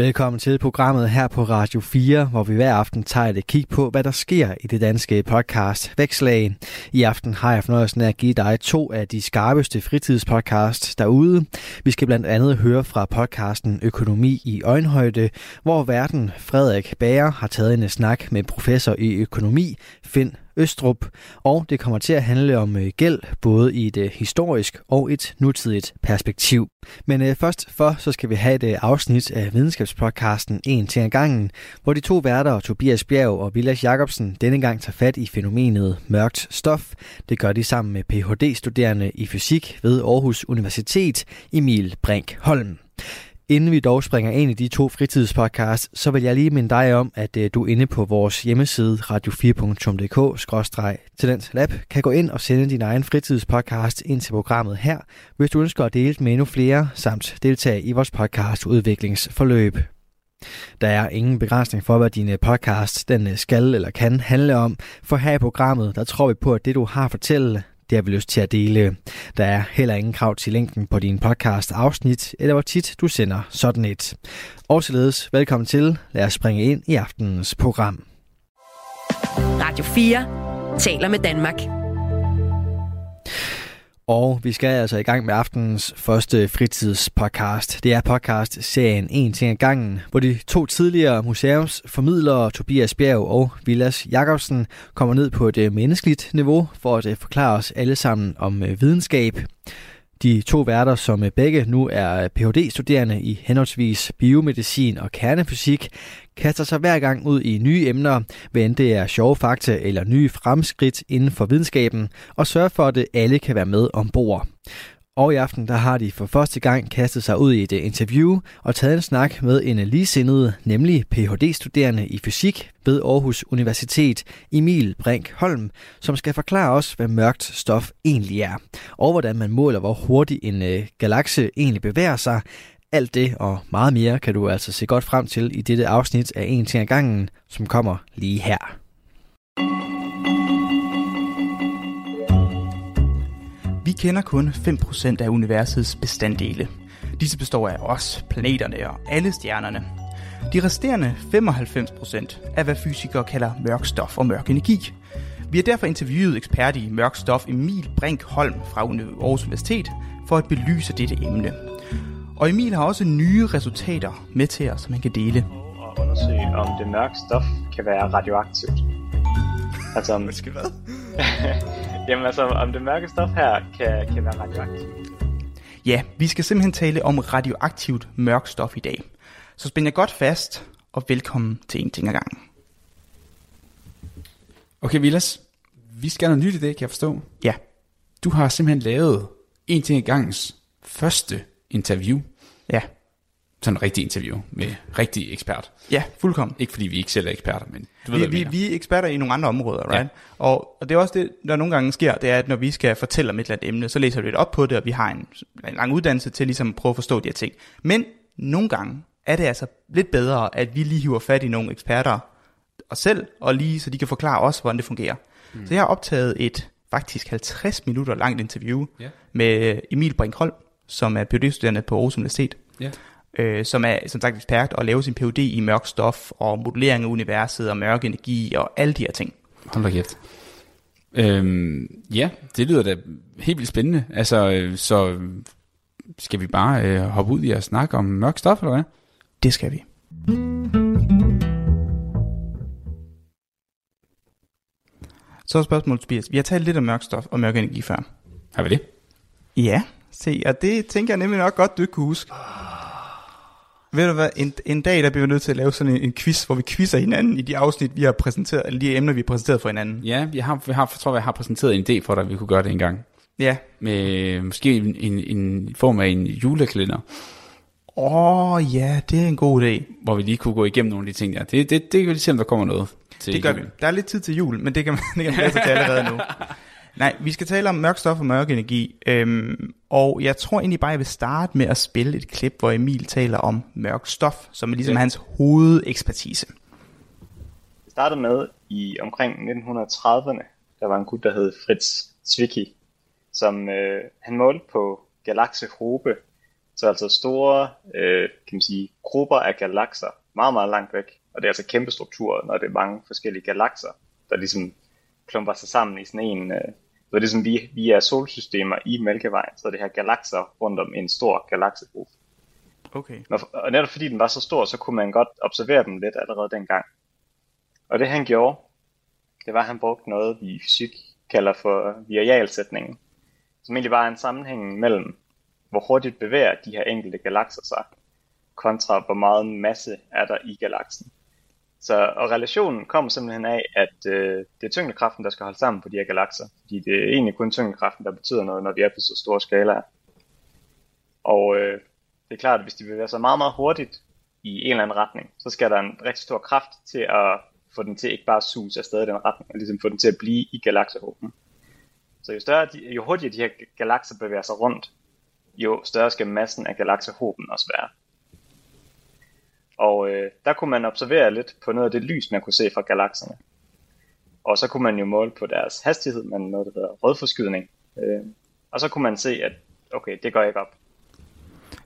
Velkommen til programmet her på Radio 4, hvor vi hver aften tager et kig på, hvad der sker i det danske podcast Vækslag. I aften har jeg fornøjelsen af at give dig to af de skarpeste fritidspodcasts derude. Vi skal blandt andet høre fra podcasten Økonomi i øjenhøjde, hvor verden Frederik Bager har taget en snak med professor i økonomi, Finn Østrup, og det kommer til at handle om øh, gæld, både i et øh, historisk og et nutidigt perspektiv. Men øh, først for, så skal vi have et afsnit af videnskabspodcasten En til en gangen, hvor de to værter, Tobias Bjerg og Vilas Jacobsen, denne gang tager fat i fænomenet mørkt stof. Det gør de sammen med Ph.D.-studerende i fysik ved Aarhus Universitet, Emil Brink Holm. Inden vi dog springer ind i de to fritidspodcasts, så vil jeg lige minde dig om, at øh, du inde på vores hjemmeside radio4.dk-talentlab kan gå ind og sende din egen fritidspodcast ind til programmet her, hvis du ønsker at dele med endnu flere, samt deltage i vores podcast udviklingsforløb. Der er ingen begrænsning for, hvad din øh, podcast den øh, skal eller kan handle om, for her i programmet, der tror vi på, at det du har at fortælle, det har vi lyst til at dele. Der er heller ingen krav til linken på din podcast afsnit, eller hvor tit du sender sådan et. Og således velkommen til. Lad os springe ind i aftenens program. Radio 4 taler med Danmark. Og vi skal altså i gang med aftenens første fritidspodcast. Det er podcast-serien En ting ad gangen, hvor de to tidligere museumsformidlere, Tobias Bjerg og Vilas Jakobsen, kommer ned på et menneskeligt niveau for at øh, forklare os alle sammen om øh, videnskab. De to værter, som øh, begge nu er øh, Ph.D.-studerende i henholdsvis biomedicin og kernefysik, kaster sig hver gang ud i nye emner, hvad end det er sjove fakta eller nye fremskridt inden for videnskaben, og sørger for, at alle kan være med ombord. Og i aften der har de for første gang kastet sig ud i et øh, interview og taget en snak med en øh, ligesindet, nemlig Ph.D.-studerende i fysik ved Aarhus Universitet, Emil Brink Holm, som skal forklare os, hvad mørkt stof egentlig er, og hvordan man måler, hvor hurtigt en øh, galakse egentlig bevæger sig. Alt det og meget mere kan du altså se godt frem til i dette afsnit af En ting ad gangen, som kommer lige her. Vi kender kun 5% af universets bestanddele. Disse består af os, planeterne og alle stjernerne. De resterende 95% er, hvad fysikere kalder mørk stof og mørk energi. Vi har derfor interviewet ekspert i mørk stof Emil Brink Holm fra Aarhus Universitet for at belyse dette emne. Og Emil har også nye resultater med til os, som han kan dele. Og undersøge, om det mørke stof kan være radioaktivt. Altså om, Skal hvad? jamen altså, om det mørke stof her kan, kan være radioaktivt. Ja, vi skal simpelthen tale om radioaktivt mørk stof i dag. Så spænd jer godt fast, og velkommen til en ting ad gangen. Okay, Vilas. Vi skal have noget nyt i dag, kan jeg forstå. Ja, Du har simpelthen lavet en ting i gangens første interview. ja, Sådan en rigtig interview med rigtig ekspert. ja, fuldkommen. Ikke fordi vi ikke selv er eksperter, men du ved, Vi, hvad vi, mener. vi er eksperter i nogle andre områder, right? Ja. Og, og det er også det, der nogle gange sker, det er, at når vi skal fortælle om et eller andet emne, så læser vi lidt op på det, og vi har en, en lang uddannelse til ligesom at prøve at forstå de her ting. Men nogle gange er det altså lidt bedre, at vi lige hiver fat i nogle eksperter os selv, og lige så de kan forklare os, hvordan det fungerer. Mm. Så jeg har optaget et faktisk 50 minutter langt interview Ja. med Emil Brinkholm, som er Ph.D.-studerende på Aarhus Universitet Ja. Øh, som er som sagt ekspert og laver sin Ph.D. i mørk stof og modellering af universet og mørk energi og alle de her ting. Hold da kæft. Øhm, ja, det lyder da helt vildt spændende. Altså, øh, så skal vi bare øh, hoppe ud i at snakke om mørk stof, eller hvad? Det skal vi. Så er spørgsmålet, Tobias. Vi har talt lidt om mørk stof og mørk energi før. Har vi det? Ja, se, og det tænker jeg nemlig nok godt, du ikke kunne huske. Ved du hvad, en, en dag der bliver vi nødt til at lave sådan en, en quiz, hvor vi quizzer hinanden i de afsnit, vi har præsenteret, eller de emner, vi har præsenteret for hinanden. Ja, jeg har, jeg har, tror, jeg har præsenteret en idé for dig, at vi kunne gøre det en gang. Ja. Med måske en, en, en form af en julekalender, Åh, oh, ja, det er en god idé. hvor vi lige kunne gå igennem nogle af de ting der. Det, det, det kan vi lige se, om der kommer noget til Det gør vi. julen. Der er lidt tid til jul, men det kan man, det kan man altså til allerede nu. Nej, vi skal tale om mørk stof og mørk energi. Øhm, og jeg tror egentlig bare, jeg vil starte med at spille et klip, hvor Emil taler om mørk stof, som er ligesom Ja. hans hovedekspertise. Vi startede med i omkring 1930'erne. Der var en gut, der hed Fritz Zwicky, som øh, han målte på galaksehobe, så altså store øh, kan man sige, grupper af galakser, meget, meget langt væk. Og det er altså kæmpe strukturer, når det er mange forskellige galakser, der ligesom klumper sig sammen i sådan en... Øh, så det er som vi, vi er solsystemer i Mælkevejen, så det her galakser rundt om en stor galaksegruppe. Okay. Og netop fordi den var så stor, så kunne man godt observere dem lidt allerede dengang. Og det han gjorde, det var, at han brugte noget, vi i fysik kalder for virialsætningen, som egentlig bare er en sammenhæng mellem, hvor hurtigt bevæger de her enkelte galakser sig, kontra hvor meget masse er der i galaksen. Så, og relationen kommer simpelthen af, at øh, det er tyngdekraften, der skal holde sammen på de her galakser. Fordi det er egentlig kun tyngdekraften, der betyder noget, når de er på så store skalaer. Og øh, det er klart, at hvis de bevæger sig meget, meget hurtigt i en eller anden retning, så skal der en rigtig stor kraft til at få den til ikke bare at suge afsted i den retning, og ligesom få den til at blive i galaksehoben. Så jo, større de, jo hurtigere de her galakser bevæger sig rundt, jo større skal massen af galaksehoben også være. Og øh, der kunne man observere lidt på noget af det lys, man kunne se fra galakserne. Og så kunne man jo måle på deres hastighed med noget, der hedder rødforskydning. Øh, og så kunne man se, at okay, det går ikke op.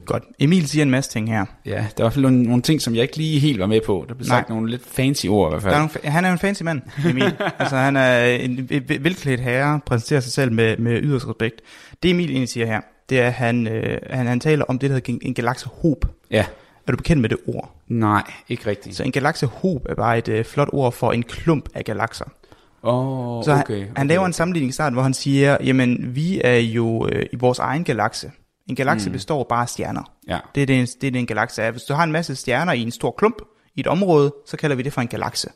Godt. Emil siger en masse ting her. Ja, der er i hvert fald nogle, nogle ting, som jeg ikke lige helt var med på. Der blev sagt Nej. nogle lidt fancy ord i hvert fald. Der er nogle, han er jo en fancy mand, Emil. altså han er en velklædt herre, præsenterer sig selv med, med yderst respekt. Det Emil egentlig siger her, det er, at han, øh, han, han taler om det, der hedder en, en galaksehob. Ja, Er du bekendt med det ord? nej, ikke rigtigt. Så en galaksehob er bare et øh, flot ord for en klump af galakser. Åh, oh, Så okay. han, han laver en sammenligning i starten, hvor han siger, jamen vi er jo øh, i vores egen galakse. En galakse mm. består bare af stjerner. Ja, Det er det, en- det, er det en galakse er. Hvis du har en masse stjerner i en stor klump i et område, så kalder vi det for en galakse.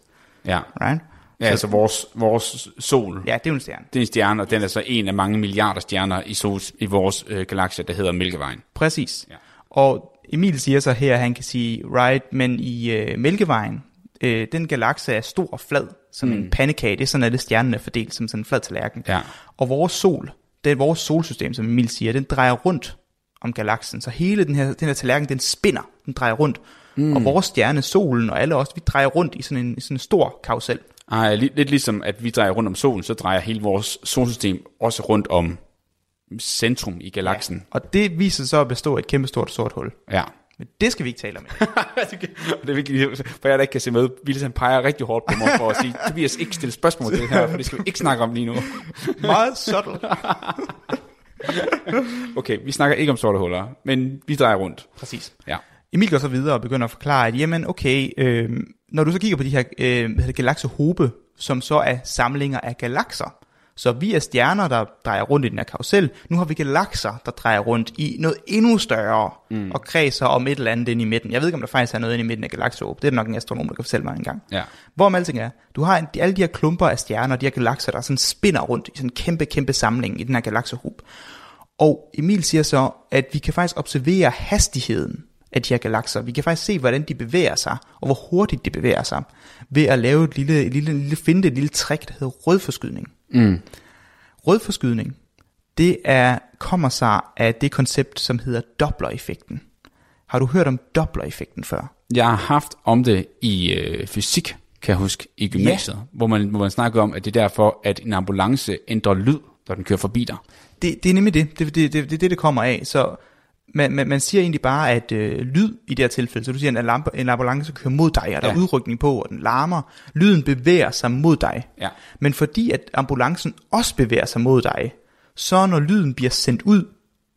ja. Right? Ja, altså vores, vores sol, Ja, det er jo en stjerne. det er en stjerne, og den er så en af mange milliarder stjerner i, sol, i vores øh, galakse, der hedder Mælkevejen. Præcis. Ja. Og Emil siger så her, at han kan sige, right, men i øh, Mælkevejen, øh, den galakse er stor og flad, som mm. en pandekage. Det er sådan, at det stjernen er fordelt som sådan en flad tallerken. Ja. Og vores sol, det er vores solsystem, som Emil siger, den drejer rundt om galaksen. Så hele den her, den her tallerken, den spinner, den drejer rundt. Mm. Og vores stjerne, solen og alle os, vi drejer rundt i sådan en, sådan en stor karusel. Ej, lidt, lidt ligesom, at vi drejer rundt om solen, så drejer hele vores solsystem også rundt om centrum i galaksen. Og det viser sig så at bestå af et kæmpestort sort hul. Ja. Men det skal vi ikke tale om. det er vigtigt, for jeg der ikke kan se med. Willis han peger rigtig hårdt på mig for at sige, Tobias ikke stille spørgsmål til det her, for det skal vi ikke snakke om lige nu. Meget subtle. Okay, vi snakker ikke om sorte huller, men vi drejer rundt. Præcis. Ja. Emil går så videre og begynder at forklare, at jamen okay, øh, når du så kigger på de her øh, galaksehobe, som så er samlinger af galakser, så vi er stjerner, der drejer rundt i den her karusel. Nu har vi galakser, der drejer rundt i noget endnu større, mm. og kredser om et eller andet inde i midten. Jeg ved ikke, om der faktisk er noget inde i midten af galaksehobe. Det er nok en astronom, der kan fortælle mig engang. Ja. Hvorom alting er, du har en, alle de her klumper af stjerner, de her galakser, der sådan spinner rundt i sådan en kæmpe, kæmpe samling i den her galaksehob. Og Emil siger så, at vi kan faktisk observere hastigheden af de her galakser. Vi kan faktisk se, hvordan de bevæger sig, og hvor hurtigt de bevæger sig, ved at lave et lille, et lille, et lille finde et lille trick, der hedder rødforskydning. Mm. Rødforskydning, det er, kommer sig af det koncept, som hedder Doppler-effekten. Har du hørt om Doppler-effekten før? Jeg har haft om det i øh, fysik, kan jeg huske, i gymnasiet, ja. hvor, man, hvor man snakkede om, at det er derfor, at en ambulance ændrer lyd, når den kører forbi dig. Det, det er nemlig det. Det er det, det, det, det, det kommer af. Så man, man, man siger egentlig bare, at øh, lyd i det her tilfælde, så du siger, at en, lampe, en ambulance kører mod dig, og der Ja. er udrykning på, og den larmer. Lyden bevæger sig mod dig. Ja. Men fordi at ambulancen også bevæger sig mod dig, så når lyden bliver sendt ud,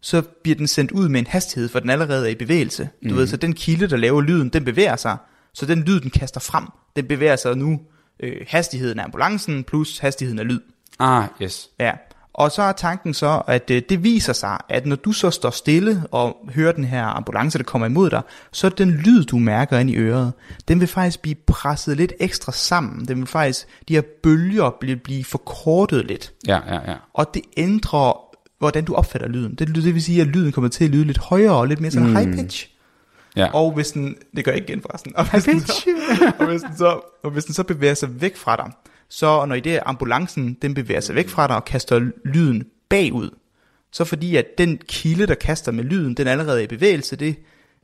så bliver den sendt ud med en hastighed, for den allerede er i bevægelse. Du Mhm. ved, så den kilde, der laver lyden, den bevæger sig. Så den lyd, den kaster frem, den bevæger sig nu øh, hastigheden af ambulancen plus hastigheden af lyd. Ah, yes. Ja, og så er tanken så, at øh, det viser sig, at når du så står stille og hører den her ambulance, der kommer imod dig, så er den lyd, du mærker ind i øret, den vil faktisk blive presset lidt ekstra sammen. Den vil faktisk, de her bølger blive, blive forkortet lidt. Ja, ja, ja. Og det ændrer, hvordan du opfatter lyden. Det, det vil sige, at lyden kommer til at lyde lidt højere og lidt mere sådan mm. high pitch. ja. Og hvis den, det gør jeg ikke igen forresten, og hvis, den så, og, hvis den så, og hvis den så bevæger sig væk fra dig, så når i det ambulancen, den bevæger sig væk fra dig og kaster lyden bagud, så fordi at den kilde, der kaster med lyden, den allerede er i bevægelse, det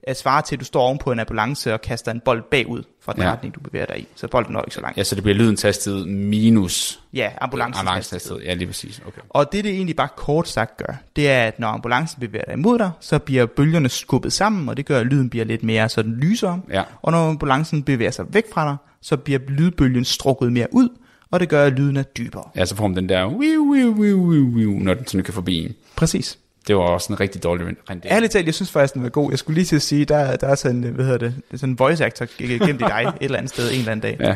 at svare til, at du står oven på en ambulance og kaster en bold bagud fra den Ja. retning, du bevæger dig i. Så bolden når ikke så langt. Ja, så det bliver lyden tastet minus Ja, ambulancens ambulancens hastighed. hastighed. Ja, lige præcis. Okay. Og det, det egentlig bare kort sagt gør, det er, at når ambulancen bevæger dig imod dig, så bliver bølgerne skubbet sammen, og det gør, at lyden bliver lidt mere sådan lysere. Ja. Og når ambulancen bevæger sig væk fra dig, så bliver lydbølgen strukket mere ud, og det gør, at lyden er dybere. Ja, så får man den der, wiu, wiu, wiu, wiu, wiu, når den sådan kan forbi en. Præcis. Det var også en rigtig dårlig rendering. Ærligt talt, jeg synes faktisk, den var god. Jeg skulle lige til at sige, der, der er sådan, hvad hedder det, sådan en voice actor i dig et eller andet sted en eller anden dag. Ja,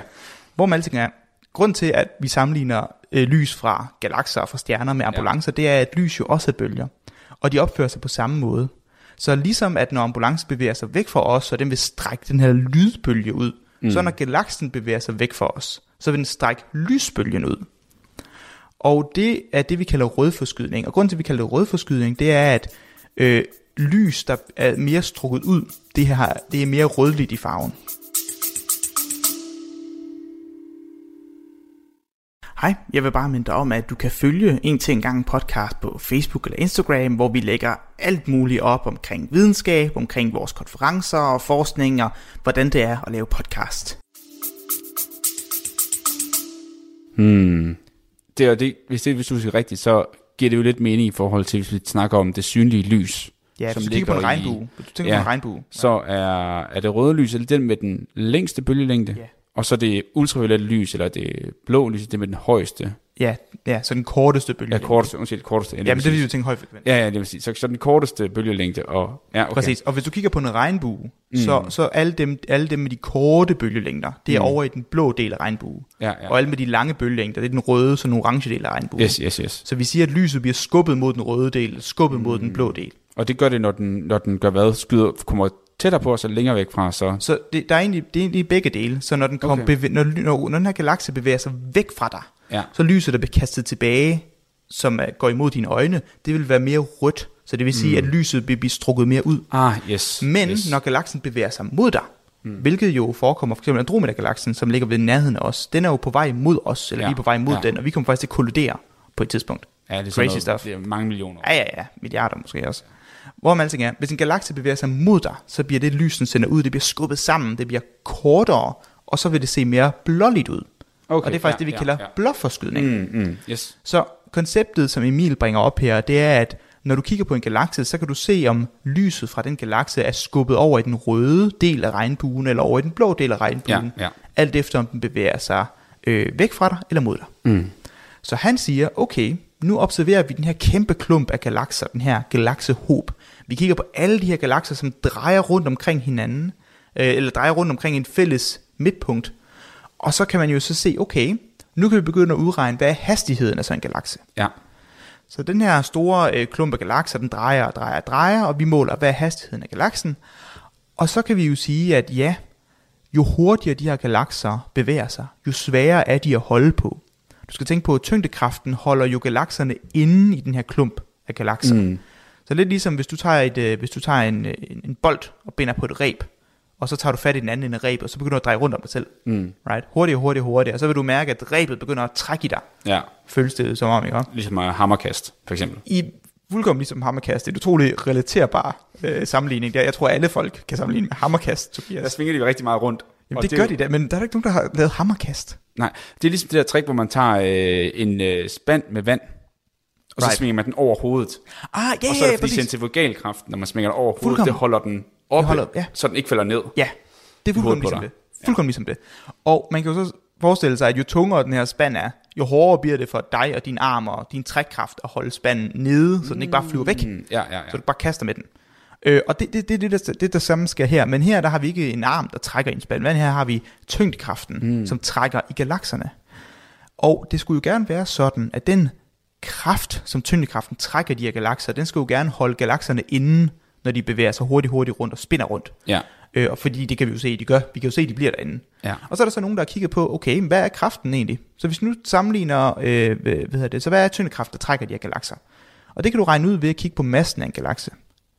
Hvor man alting er, grund til, at vi sammenligner øh, lys fra galakser og fra stjerner med ambulancer, ja. det er, at lys jo også er bølger. Og de opfører sig på samme måde. Så ligesom at når ambulancen bevæger sig væk fra os, så den vil strække den her lydbølge ud, mm. så når galaksen bevæger sig væk fra os, så vil den strække lysbølgen ud. Og det er det, vi kalder rødforskydning. Og grunden til, at vi kalder det rødforskydning, det er, at øh, lys, der er mere strukket ud, det, her, det er mere rødligt i farven. Hej, jeg vil bare minde dig om, at du kan følge En til en gang podcast på Facebook eller Instagram, hvor vi lægger alt muligt op omkring videnskab, omkring vores konferencer og forskning og hvordan det er at lave podcast. Hmm. Det er det, hvis det hvis du siger rigtigt, så giver det jo lidt mening i forhold til, hvis vi snakker om det synlige lys. Ja, som hvis du kigger på en i- regnbue. Hvis du tænker Ja. på en regnbue. Så er, er det røde lys, eller den med den længste bølgelængde, Ja. og så det ultraviolette lys, eller det blå lys, det med den højeste, Ja, ja, så den korteste bølge. ja, korteste, undskyld, korteste. Ja, men det er fordi, du tænker højfrekvent. Ja, ja, det vil sige. Så, så den korteste bølgelængde, og ja, okay. Præcis, og hvis du kigger på en regnbue, mm. så, så alle, dem, alle dem med de korte bølgelængder, det er mm. over i den blå del af regnbue. Ja, Ja. ja. Og alle med de lange bølgelængder, det er den røde, sådan orange del af regnbuen. Yes, yes, yes. Så vi siger, at lyset bliver skubbet mod den røde del, skubbet mm. mod den blå del. Og det gør det, når den, når den gør hvad? Skyder, kommer tættere på os, og længere væk fra os, så... Så det, der er egentlig, det er egentlig begge dele. Så når den, kom, Okay. bevæ- når, når, når den her galakse bevæger sig væk fra dig, Ja. så lyset, der bliver kastet tilbage, som går imod dine øjne, det vil være mere rødt. Så det vil sige, mm. at lyset vil blive strukket mere ud. Ah, yes. Men yes. når galaksen bevæger sig mod dig, mm. hvilket jo forekommer, for eksempel Andromeda-galaksen, som ligger ved nærheden af os, den er jo på vej mod os, eller Ja, vi er på vej mod ja. den, og vi kommer faktisk til at kollidere på et tidspunkt. ja, det er crazy noget, stuff. Det er mange millioner. Ja, ja, ja, milliarder måske også. Hvor man alting er, hvis en galakse bevæger sig mod dig, så bliver det lys, den sender ud, det bliver skubbet sammen, det bliver kortere, og så vil det se mere blåligt ud. Okay, og det er faktisk ja, det, vi ja, kalder ja. blåforskydning. Mm, mm, yes. Så konceptet, som Emil bringer op her, det er, at når du kigger på en galakse, så kan du se, om lyset fra den galakse er skubbet over i den røde del af regnbuen, eller over i den blå del af regnbuen. Ja, ja. Alt efter, om den bevæger sig øh, væk fra dig eller mod dig. Mm. Så han siger, okay, nu observerer vi den her kæmpe klump af galakser, den her galaksehob. Vi kigger på alle de her galakser, som drejer rundt omkring hinanden, øh, eller drejer rundt omkring en fælles midtpunkt. Og så kan man jo så se, okay, nu kan vi begynde at udregne, hvad er hastigheden af sådan en galakse. Ja. Så den her store øh, klump af galakser, den drejer og drejer og drejer, og vi måler, hvad er hastigheden af galaksen. Og så kan vi jo sige, at ja, jo hurtigere de her galakser bevæger sig, jo sværere er de at holde på. Du skal tænke på, at tyngdekraften holder jo galakserne inde i den her klump af galakser. Mm. Så lidt ligesom, hvis du tager, et, øh, hvis du tager en, øh, en, en bold og binder på et reb, og så tager du fat i den anden ende af rebet, og så begynder du at dreje rundt om dig selv. Mm. Right? Hurtigere, hurtigere, hurtigere. Og så vil du mærke, at rebet begynder at trække i dig. Ja. Føles det som om, ikke? Ligesom uh, hammerkast, for eksempel. i fuldkommen ligesom hammerkast. Det er en utrolig relaterbar øh, sammenligning. Der. Jeg tror, alle folk kan sammenligne med hammerkast, Tobias. Der svinger de jo rigtig meget rundt. Jamen, det, er gør de da, men der er ikke nogen, der har lavet hammerkast. Nej, det er ligesom det der trick, hvor man tager øh, en øh, spand med vand, og så Right. svinger man den over hovedet. Ah, ja, og så er det fordi præcis. centrifugalkraften, når man svinger den over hovedet, Fuldkommen. det holder den oppe, holder- ja. så den ikke falder ned. Ja, det er fuldkommen ligesom det. Fuldkommen ligesom det. Og man kan jo så forestille sig, at jo tungere den her spand er, jo hårdere bliver det for dig og din arm og din trækkraft at holde spanden nede, så den ikke bare flyver væk. Mm, ja, ja, ja. Så du bare kaster med den. Øh, og det, det, det, det, det, det, der samme sker her. Men her der har vi ikke en arm, der trækker en spand. Men her har vi tyngdekraften, mm. som trækker i galakserne. Og det skulle jo gerne være sådan, at den kraft, som tyngdekraften trækker de her galakser, den skulle jo gerne holde galakserne inde, når de bevæger sig hurtigt, hurtigt rundt og spinner rundt. Ja. Øh, og fordi det kan vi jo se, de gør. Vi kan jo se, de bliver derinde. Ja. Og så er der så nogen, der har kigget på, okay, men hvad er kraften egentlig? Så hvis nu sammenligner, øh, hvad hedder det, så hvad er tyngdekraft, der trækker de her galakser? Og det kan du regne ud ved at kigge på massen af en galakse.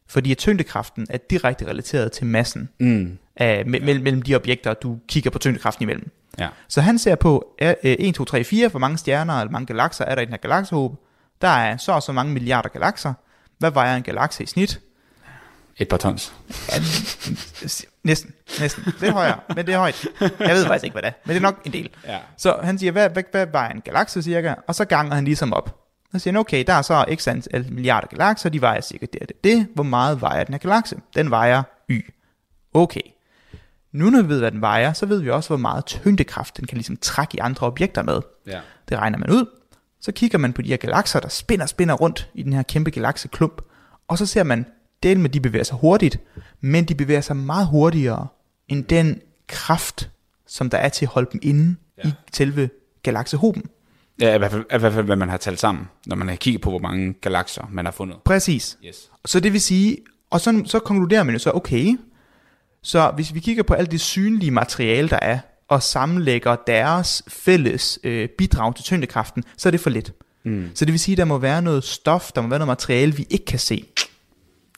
Fordi at tyngdekraften er direkte relateret til massen Mm. af, me- mellem, mellem de objekter, du kigger på tyngdekraften imellem. Ja. Så han ser på er, øh, 1, 2, 3, 4, hvor mange stjerner eller mange galakser er der i den her galaksehob. Der er så og så mange milliarder galakser. Hvad vejer en galakse i snit? Et par tons. Næsten, næsten. Lidt højere, men det er højt. Jeg ved faktisk ikke, hvad det er, men det er nok en del. Ja. Så han siger, hvad, hvad, hvad vejer en galakse cirka? Og så ganger han ligesom op. Så siger han, okay, der er så x antal milliarder galakser, de vejer cirka det og det. det. Hvor meget vejer den her galakse? Den vejer y. Okay. Nu når vi ved, hvad den vejer, så ved vi også, hvor meget tyngdekraft den kan ligesom trække i andre objekter med. Ja. Det regner man ud. Så kigger man på de her galakser, der spinner spinner rundt i den her kæmpe galakseklump. Og så ser man, del med de bevæger sig hurtigt, men de bevæger sig meget hurtigere end den kraft, som der er til at holde dem inde ja. i selve galaksehoben. Ja, i hvert, fald, i hvert fald, hvad man har talt sammen, når man har kigget på, hvor mange galakser man har fundet. Præcis. Yes. Så det vil sige, og så, så konkluderer man jo så, okay, så hvis vi kigger på alt det synlige materiale, der er, og sammenlægger deres fælles øh, bidrag til tyngdekraften, så er det for lidt. Mm. Så det vil sige, at der må være noget stof, der må være noget materiale, vi ikke kan se.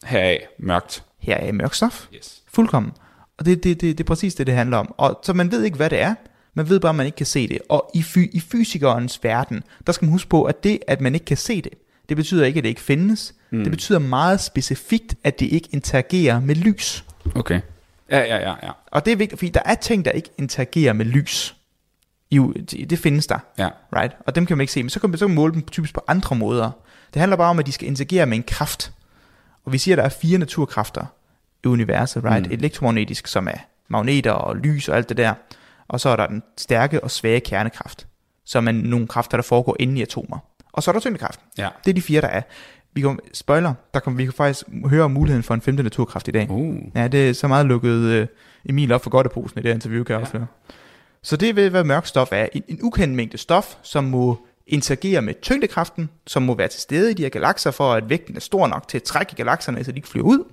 Heraf mørkt. Her er mørk stof. Yes. Fuldkommen. Og det, det, det, det er præcis det, det handler om. Og, så man ved ikke, hvad det er. Man ved bare, at man ikke kan se det. Og i, fy, i fysikernes verden, der skal man huske på, at det, at man ikke kan se det, det betyder ikke, at det ikke findes. Mm. Det betyder meget specifikt, at det ikke interagerer med lys. Okay. Ja, ja, ja, ja. Og det er vigtigt, fordi der er ting, der ikke interagerer med lys. Jo, det, findes der. Ja. Right? Og dem kan man ikke se, men så kan man så måle dem typisk på andre måder. Det handler bare om, at de skal interagere med en kraft. Og vi siger, at der er fire naturkræfter i universet, right? Mm. Elektromagnetisk, som er magneter og lys og alt det der. Og så er der den stærke og svage kernekraft, som er nogle kræfter, der foregår inde i atomer. Og så er der tyngdekraften. Ja. Det er de fire, der er. Vi kan, spoiler, der kan, vi kan faktisk høre om muligheden for en femte naturkraft i dag. Uh. Ja, det er så meget lukket øh, Emil op for godt af posen i det interview, kan jeg afsløre. Så det vil, hvad mørk stof er. En, en ukendt mængde stof, som må interagere med tyngdekraften, som må være til stede i de her galakser, for at vægten er stor nok til at trække galakserne, så de ikke flyver ud.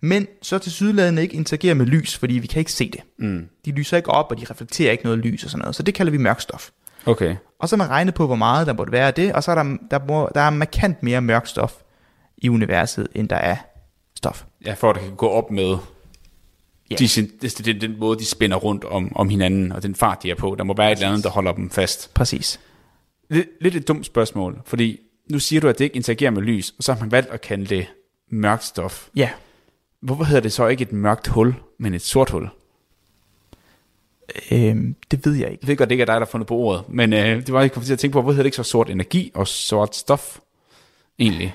Men så til sydladende ikke interagere med lys, fordi vi kan ikke se det. Mm. De lyser ikke op, og de reflekterer ikke noget lys og sådan noget. Så det kalder vi mørk stof. Okay. Og så man regnet på, hvor meget der burde være af det, og så er der, der, må, der er markant mere mørk stof i universet, end der er stof. Ja, for at det kan gå op med Ja. de, det, det, den måde, de spænder rundt om, om hinanden, og den fart, de er på. Der må være et eller andet, der holder dem fast. Præcis. Lidt, lidt et dumt spørgsmål, fordi nu siger du, at det ikke interagerer med lys, og så har man valgt at kalde det mørkt stof. Ja. Hvorfor hedder det så ikke et mørkt hul, men et sort hul? Øhm, det ved jeg ikke. Jeg ved godt, det ikke er dig, der har fundet på ordet, men øh, det var, jeg kom til at tænke på, hvorfor hedder det ikke så sort energi og sort stof? Egentlig.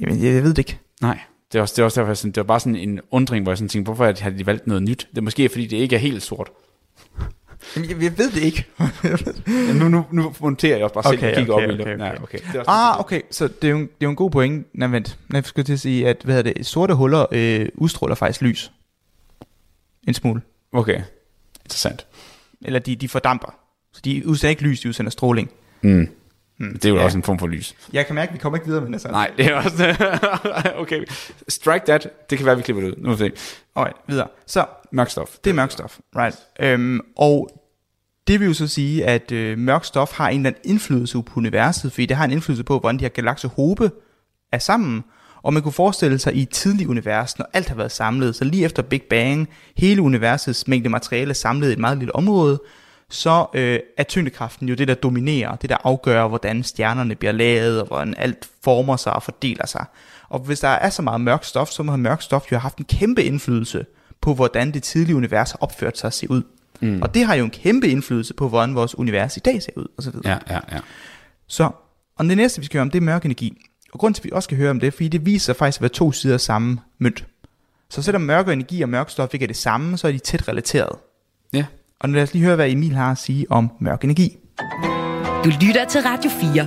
Jamen, jeg ved det ikke. Nej, det er også, det er også derfor, jeg sådan, det var bare sådan en undring, hvor jeg sådan tænkte, hvorfor har de valgt noget nyt? Det er måske, fordi det ikke er helt sort. Jamen, jeg, jeg ved det ikke. Ja, nu, nu, nu monterer jeg også bare selv Okay, og kigger okay, op i okay, det. Ja, okay. okay. Det er også ah, okay, så det er jo en, det er jo en god point. Nej, vent. Jeg skulle til at sige, at hvad det, sorte huller øh, udstråler faktisk lys. En smule. okay. Interessant. Eller de, de fordamper. Så de udsender ikke lys, de udsender stråling. Mm. Det er jo Ja. også en form for lys. Jeg kan mærke, at vi kommer ikke videre med det. Så. Nej, det er også... okay. Strike that. Det kan være, vi klipper det ud. Nu må vi se. Alright, videre. Så Mørk stof. Det er mørk stof, right. Øhm, og det vil jo så sige, at øh, mørk stof har en eller anden indflydelse på universet, fordi det har en indflydelse på, hvordan de her galaksehobe er sammen. Og man kunne forestille sig i et tidligt univers, når alt har været samlet, så lige efter Big Bang, hele universets mængde materiale er samlet i et meget lille område, så øh, er tyngdekraften jo det, der dominerer, det der afgør, hvordan stjernerne bliver lavet, og hvordan alt former sig og fordeler sig. Og hvis der er så meget mørk stof, så må mørk stof jo have haft en kæmpe indflydelse på, hvordan det tidlige univers har opført sig og se ud. Mm. Og det har jo en kæmpe indflydelse på, hvordan vores univers i dag ser ud, og så videre. Ja, ja, ja. Så, og det næste, vi skal høre om, det er mørk energi. Og grunden til, at vi også skal høre om det, er, fordi det viser sig faktisk at være to sider af samme mønt. Så selvom mørk energi og mørk stof ikke er det samme, så er de tæt relateret. Og nu lad os lige høre, hvad Emil har at sige om mørk energi. Du lytter til Radio 4.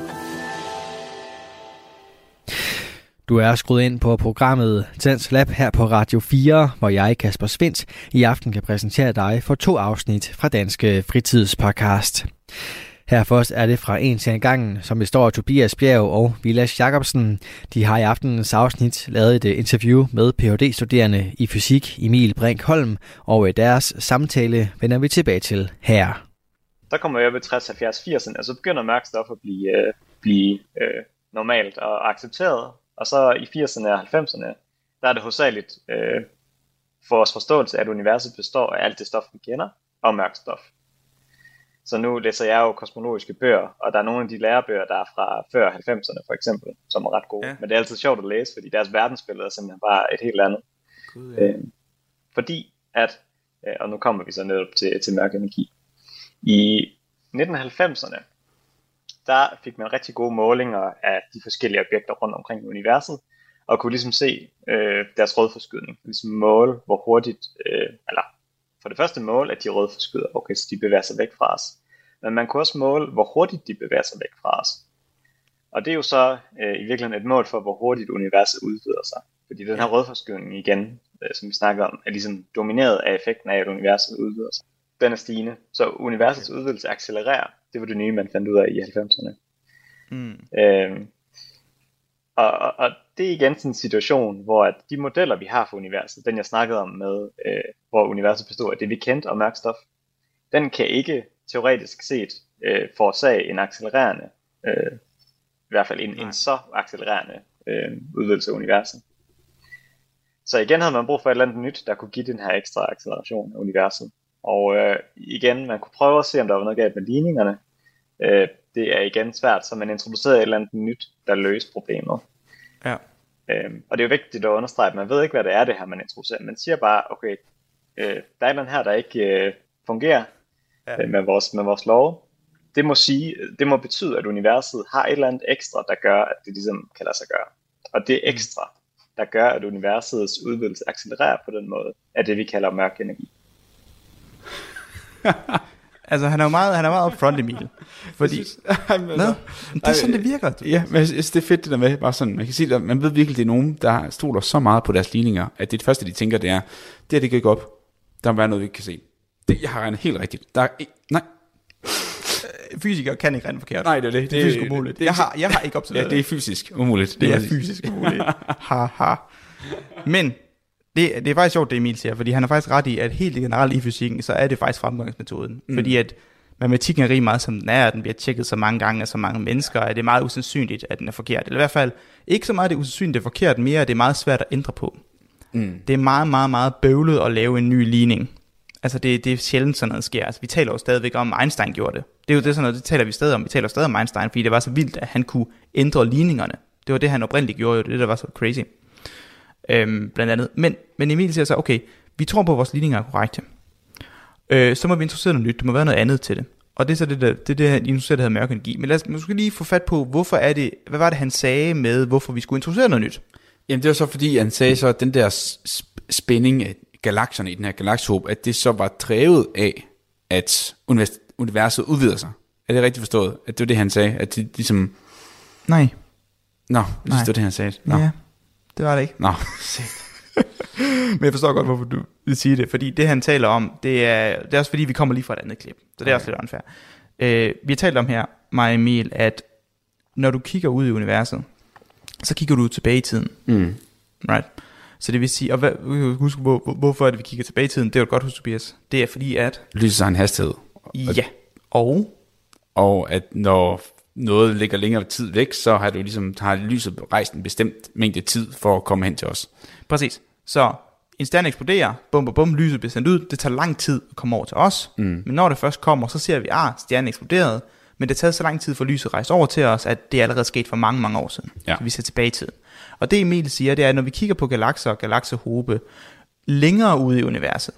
Du er skruet ind på programmet Tens Lab her på Radio 4, hvor jeg, Kasper Svendt, i aften kan præsentere dig for to afsnit fra Danske Fritidspodcast. Her først er det fra en til en gangen, som består af Tobias Bjerg og Vilas Jacobsen. De har i aftenens afsnit lavet et øh, interview med Ph.D.-studerende i fysik Emil Brink Holm, og øh, deres samtale vender vi tilbage til her. Der kommer jeg ved 60, 70, 80'erne, og så begynder mørk at blive, øh, blive øh, normalt og accepteret. Og så i 80'erne og 90'erne, der er det hovedsageligt øh, for vores forståelse, at universet består af alt det stof, vi kender, og mørk stof. Så nu læser jeg jo kosmologiske bøger, og der er nogle af de lærebøger, der er fra før 90'erne for eksempel, som er ret gode. Ja. Men det er altid sjovt at læse, fordi deres verdensbillede er simpelthen bare et helt andet. Gud, ja. Øh, fordi at, øh, og nu kommer vi så netop til, til mørk energi. I 1990'erne, der fik man rigtig gode målinger af de forskellige objekter rundt omkring i universet, og kunne ligesom se øh, deres rødforskydning, ligesom måle, hvor hurtigt, øh, eller for det første måle, at de rødforskyder, okay, så de bevæger sig væk fra os. Men man kunne også måle, hvor hurtigt de bevæger sig væk fra os. Og det er jo så øh, i virkeligheden et mål for, hvor hurtigt universet udvider sig. Fordi den her rødforskydning igen, øh, som vi snakker om, er ligesom domineret af effekten af, at universet udvider sig. Den er stigende, så universets udvidelse accelererer. Det var det nye, man fandt ud af i 90'erne. Mm. Øhm, og, og, og det er igen sådan en situation, hvor at de modeller, vi har for universet, den jeg snakkede om med, øh, hvor universet består af det, vi kendte og mørk stof, den kan ikke teoretisk set øh, forårsage en accelererende, øh, i hvert fald en, en så accelererende øh, udvidelse af universet. Så igen havde man brug for et eller andet nyt, der kunne give den her ekstra acceleration af universet. Og øh, igen, man kunne prøve at se, om der var noget galt med ligningerne. Øh, det er igen svært, så man introducerede et eller andet nyt, der løste problemet. Ja. Øhm, og det er jo vigtigt at understrege, at man ved ikke, hvad det er, det her, man introducerer. Man siger bare, okay, øh, der er den her, der ikke øh, fungerer Ja. ja. øh, med, vores, med vores lov. Det må, sige, det må betyde, at universet har et eller andet ekstra, der gør, at det ligesom kan lade sig gøre. Og det ekstra, der gør, at universets udvidelse accelererer på den måde, er det, vi kalder mørk energi. Altså, han er jo meget, han er meget upfront, Emil. Fordi, Ej, men, hvad? Men det er sådan, det virker. Du. Ja, men jeg synes, det er fedt det der med, bare sådan, man kan sige, at man ved virkelig, det er nogen, der stoler så meget på deres ligninger, at det, det første, de tænker, det er, det her, det ikke op. Der må være noget, vi ikke kan se. Det, jeg har regnet helt rigtigt. Der er nej, Fysikere kan ikke regne forkert. nej, det er det. det er fysisk umuligt. Det, Jeg har, jeg har ikke ja, observeret det er fysisk umuligt. Det er præcis. fysisk umuligt. ha, ha. Men det, det er faktisk sjovt, det Emil siger, fordi han har faktisk ret i, at helt generelt i fysikken, så er det faktisk fremgangsmetoden. Mm. Fordi at matematikken er rig meget som den er, og den bliver tjekket så mange gange af så mange mennesker, at det er meget usandsynligt, at den er forkert. Eller i hvert fald ikke så meget, det er usandsynligt, det er forkert, mere at det er meget svært at ændre på. Mm. Det er meget, meget, meget bøvlet at lave en ny ligning. Altså det, det er sjældent sådan noget sker. Altså vi taler jo stadigvæk om, at Einstein gjorde det. Det er jo det sådan noget, det taler vi stadig om. Vi taler stadig om Einstein, fordi det var så vildt, at han kunne ændre ligningerne. Det var det, han oprindeligt gjorde, jo. det er det, der var så crazy. Øhm, blandt andet. Men, men Emil siger så, okay, vi tror på, at vores ligninger er korrekte. Øh, så må vi introducere noget nyt. Der må være noget andet til det. Og det er så det, der, det, er det han introducerer, der hedder mørk energi. Men lad os måske lige få fat på, hvorfor er det, hvad var det, han sagde med, hvorfor vi skulle introducere noget nyt? Jamen det var så fordi, han sagde så, at den der spænding af galakserne i den her galaksehob, at det så var drevet af, at univers- universet udvider sig. Er det rigtigt forstået? At det var det, han sagde? At det ligesom... Nej. Nå, jeg synes, Nej. det var det, han sagde. Nå. Ja, det var det ikke. Nå. Men jeg forstår godt, hvorfor du vil sige det. Fordi det, han taler om, det er, det er også fordi, vi kommer lige fra et andet klip. Så det er også lidt unfair. Øh, vi har talt om her, mig og Emil, at når du kigger ud i universet, så kigger du tilbage i tiden. Mm. Right? Så det vil sige, og hvad, husk, hvor, hvor, hvorfor er det, vi kigger tilbage i tiden? Det er jo godt hus, Tobias. Det er fordi, at... Lyset har en hastighed. Ja. Og... Og at når noget ligger længere tid væk, så har, du ligesom, har lyset rejst en bestemt mængde tid for at komme hen til os. Præcis. Så en stjerne eksploderer, bum, bum, bum, lyset bliver sendt ud, det tager lang tid at komme over til os, mm. men når det først kommer, så ser vi, ah, stjernen eksploderede, men det har taget så lang tid for lyset at rejse over til os, at det er allerede sket for mange, mange år siden. Ja. Så vi ser tilbage i tiden. Og det Emil siger, det er, at når vi kigger på galakser og galaksehobe længere ude i universet,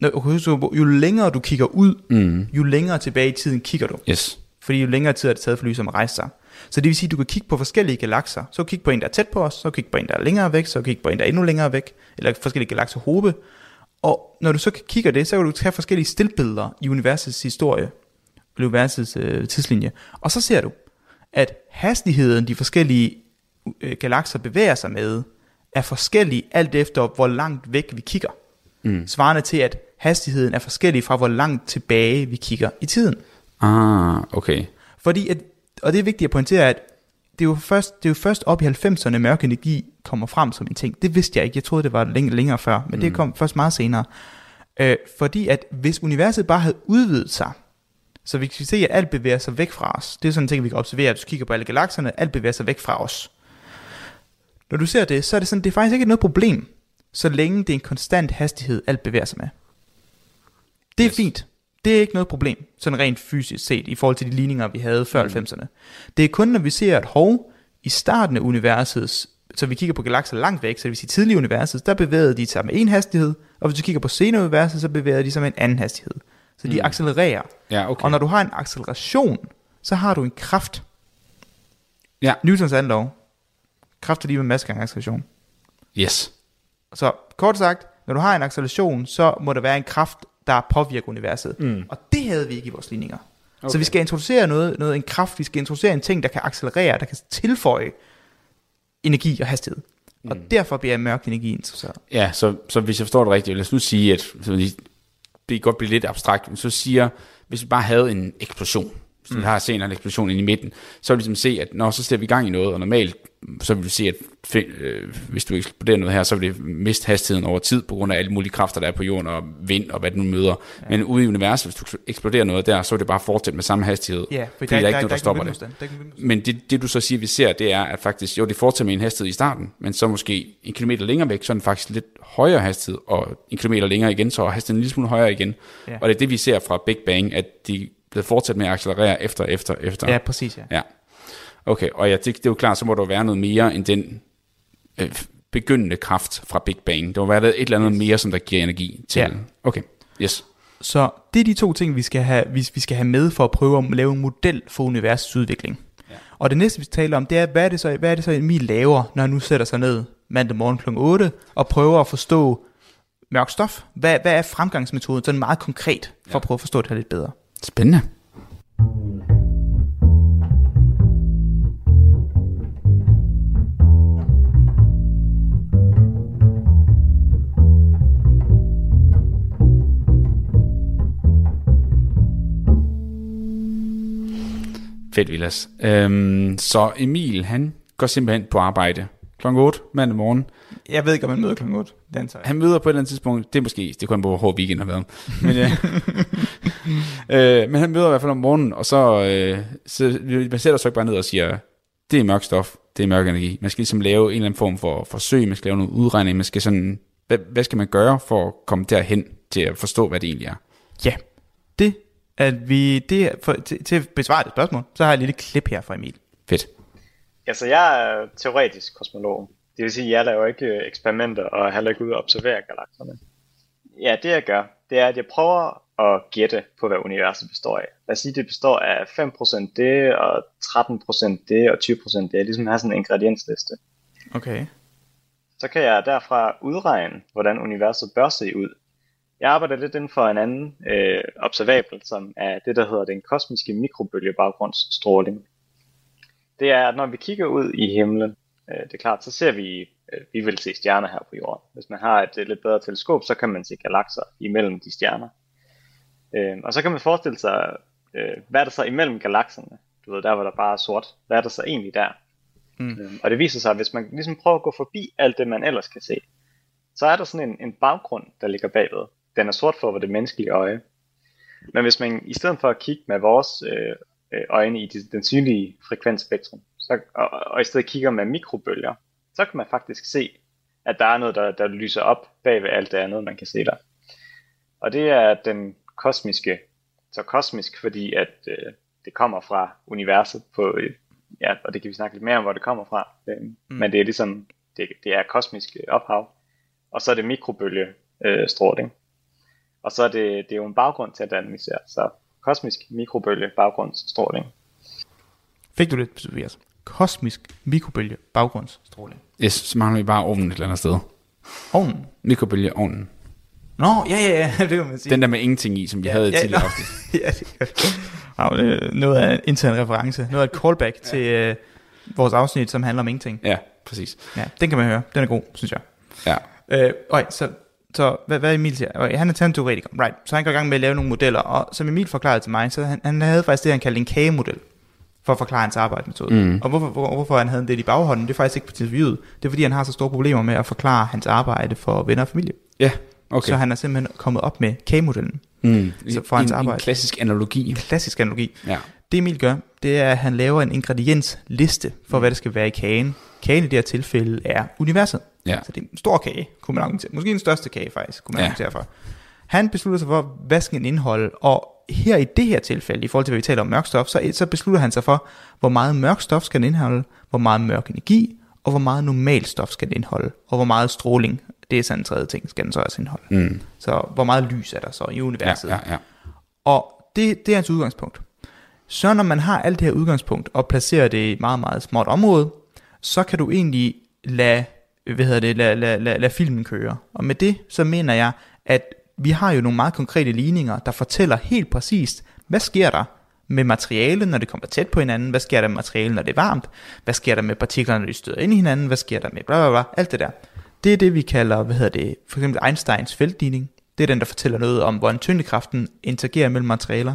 når, jo længere du kigger ud, mm. jo længere tilbage i tiden kigger du. Yes. Fordi jo længere tid er det taget for lyset at rejse sig. Så det vil sige, at du kan kigge på forskellige galakser. Så kigge på en, der er tæt på os, så kigge på en, der er længere væk, så kigge på en, der er endnu længere væk, eller forskellige galaksehobe. Og når du så kigger det, så kan du tage forskellige stillbilleder i universets historie, universets øh, tidslinje. Og så ser du, at hastigheden, de forskellige øh, galakser bevæger sig med, er forskellig alt efter, hvor langt væk vi kigger. Mm. Svarende til, at hastigheden er forskellig fra, hvor langt tilbage vi kigger i tiden. Ah, okay. Fordi, at, og det er vigtigt at pointere, at det er jo først, det er jo først op i 90'erne, mørk energi kommer frem som en ting. Det vidste jeg ikke. Jeg troede, det var længere, længere før, men mm. det kom først meget senere. Øh, fordi at hvis universet bare havde udvidet sig, så vi kan se, at alt bevæger sig væk fra os. Det er sådan en ting, vi kan observere, at du kigger på alle galakserne, alt bevæger sig væk fra os. Når du ser det, så er det sådan, det er faktisk ikke noget problem, så længe det er en konstant hastighed, alt bevæger sig med. Det er yes. fint. Det er ikke noget problem, sådan rent fysisk set, i forhold til de ligninger, vi havde før mm. 90'erne. Det er kun, når vi ser, at hov, i starten af universets så vi kigger på galakser langt væk, så det vil sige tidlige universet, der bevægede de sig med en hastighed, og hvis du kigger på senere universet, så bevæger de sig med en anden hastighed. Så de Mm. accelererer. Ja, okay. Og når du har en acceleration, så har du en kraft. Ja. Newtons anden lov. Kraft er lige med masse gange acceleration. Yes. Så kort sagt, når du har en acceleration, så må der være en kraft, der påvirker universet. Mm. Og det havde vi ikke i vores ligninger. Okay. Så vi skal introducere noget, noget, en kraft, vi skal introducere en ting, der kan accelerere, der kan tilføje energi og hastighed. Mm. Og derfor bliver mørk energi interesseret. Ja, så, så hvis jeg forstår det rigtigt, lad os nu sige, at det kan godt blive lidt abstrakt, men så siger, hvis vi bare havde en eksplosion, hvis vi har set en eksplosion ind i midten, så vil vi ligesom se, at når så sætter vi i gang i noget, og normalt, så vil vi se, at øh, hvis du eksploderer noget her, så vil det miste hastigheden over tid, på grund af alle mulige kræfter, der er på jorden, og vind, og hvad det nu møder. Ja. Men ude i universet, hvis du eksploderer noget der, så vil det bare fortsætte med samme hastighed, Ja, fordi der, er ikke noget, der, stopper det. modstand. Der er ikke nogen modstand. Men det, det du så siger, vi ser, det er, at faktisk, jo, det fortsætter med en hastighed i starten, men så måske en kilometer længere væk, så er den faktisk lidt højere hastighed, og en kilometer længere igen, så er hastigheden en lille smule højere igen. Ja. Og det er det, vi ser fra Big Bang, at de blevet fortsat med at accelerere efter, efter, efter. Ja, præcis, ja. ja. Okay, og ja, det, det er jo klart, så må der være noget mere end den øh, begyndende kraft fra Big Bang. Der må være et eller andet mere, som der giver energi til. Ja. Okay, yes. Så det er de to ting, vi skal have, vi, vi skal have med for at prøve at lave en model for universets udvikling. Ja. Og det næste, vi skal tale om, det er, hvad er det så, hvad er det så Emil laver, når han nu sætter sig ned mandag morgen kl. 8 og prøver at forstå mørk stof? Hvad, hvad er fremgangsmetoden, sådan meget konkret, for at prøve at forstå det her lidt bedre? Spændende. Fedt, Vilas. Øhm, så Emil, han går simpelthen på arbejde kl. 8 mandag morgen. Jeg ved ikke, om man møder kl. 8. Den tager jeg. Han møder på et eller andet tidspunkt, det er måske, det kun på, hvor hård weekend har været. Men, øh, øh, men han møder i hvert fald om morgenen, og så, øh, så man sætter sig ikke bare ned og siger, det er mørk stof, det er mørk energi. Man skal ligesom lave en eller anden form for forsøg, man skal lave noget udregning, man skal sådan, hvad, hvad skal man gøre for at komme derhen til at forstå, hvad det egentlig er? Ja, det at vi, det for, til, til at besvare det spørgsmål, så har jeg et lille klip her fra Emil. Fedt. Altså, jeg er teoretisk kosmolog. Det vil sige, at jeg laver ikke øh, eksperimenter og heller ikke ud og observerer galakserne. Ja, det jeg gør, det er, at jeg prøver at gætte på, hvad universet består af. Lad os sige, det består af 5% det, og 13% det, og 20% det. Jeg ligesom har sådan en ingrediensliste. Okay. Så kan jeg derfra udregne, hvordan universet bør se ud. Jeg arbejder lidt inden for en anden øh, observabel, som er det, der hedder den kosmiske mikrobølgebaggrundsstråling. Det er, at når vi kigger ud i himlen, øh, det er klart, så ser vi, øh, vi vil se stjerner her på jorden. Hvis man har et, lidt bedre teleskop, så kan man se galakser imellem de stjerner. Øh, og så kan man forestille sig, øh, hvad er der så imellem galakserne? Du ved, der hvor der bare er sort. Hvad er der så egentlig der? Mm. Og det viser sig, at hvis man ligesom prøver at gå forbi alt det, man ellers kan se, så er der sådan en, en baggrund, der ligger bagved. Den er sort for det menneskelige øje. Men hvis man i stedet for at kigge med vores øh, øjne i de, den synlige frekvensspektrum, så, og, og i stedet kigger med mikrobølger, så kan man faktisk se, at der er noget, der, der lyser op bag ved alt det andet, man kan se der. Og det er den kosmiske, så kosmisk, fordi at øh, det kommer fra universet på, øh, ja, og det kan vi snakke lidt mere om, hvor det kommer fra, øh, mm. men det er ligesom, det, det er kosmisk ophav, og så er det mikrobølge øh. Og så er det, det er jo en baggrund til, vi ser, så kosmisk mikrobølge baggrundsstråling. Fik du det, Tobias? Kosmisk mikrobølge baggrundsstråling. Yes, så mangler vi bare ovnen et eller andet sted. Ovnen. Mikrobølgeovnen. Nå, ja, ja, ja, det kan man sige. Den der med ingenting i, som vi Ja, havde ja, tidligere afsnit. ja, det er wow, det er noget af en intern reference. Noget af et callback ja. til øh, vores afsnit, som handler om ingenting. Ja, præcis. Ja, den kan man høre. Den er god, synes jeg. Ja. Øh, okay, så, så hvad, hvad Emil siger? Okay, han er tandteoretiker, right. Så han går i gang med at lave nogle modeller, og som Emil forklarede til mig, så han, han havde faktisk det, han kaldte en kagemodel, for at forklare hans arbejdsmetode. Mm. Og hvorfor, hvor, hvorfor han havde det i baghånden, det er faktisk ikke på interviewet. Det er fordi, han har så store problemer med at forklare hans arbejde for venner og familie. Ja, Okay. okay. Så han er simpelthen kommet op med kagemodellen. mm. så for hans en, arbejde. En klassisk analogi. Klassisk analogi. Ja. Det Emil gør, det er, at han laver en ingrediensliste for, hvad der skal være i kagen. Kagen i det her tilfælde er universet. Ja. Så det er en stor kage, kunne man argumentere. Måske den største kage faktisk, kunne man ja. argumentere for. Han beslutter sig for, hvad skal den indeholde, og her i det her tilfælde, i forhold til hvad vi taler om mørk stof, så, så beslutter han sig for, hvor meget mørk stof skal den indeholde, hvor meget mørk energi, og hvor meget normalt stof skal det indeholde, og hvor meget stråling, det er sådan en tredje ting, skal den så også indeholde. Mm. Så hvor meget lys er der så i Ja, universet? ja, ja. Og det, det er hans udgangspunkt. Så når man har alt det her udgangspunkt, og placerer det i et meget, meget småt område, så kan du egentlig lade, hvad hedder det, lade, lade, lade, lade filmen køre. Og med det, så mener jeg, at vi har jo nogle meget konkrete ligninger, der fortæller helt præcist, hvad sker der med materialet, når det kommer tæt på hinanden, hvad sker der med materialet, når det er varmt, hvad sker der med partiklerne, når de støder ind i hinanden, hvad sker der med bla bla bla, alt det der. Det er det, vi kalder, hvad hedder det, for eksempel Einsteins feltligning. Det er den, der fortæller noget om, hvordan tyngdekraften interagerer mellem materialer.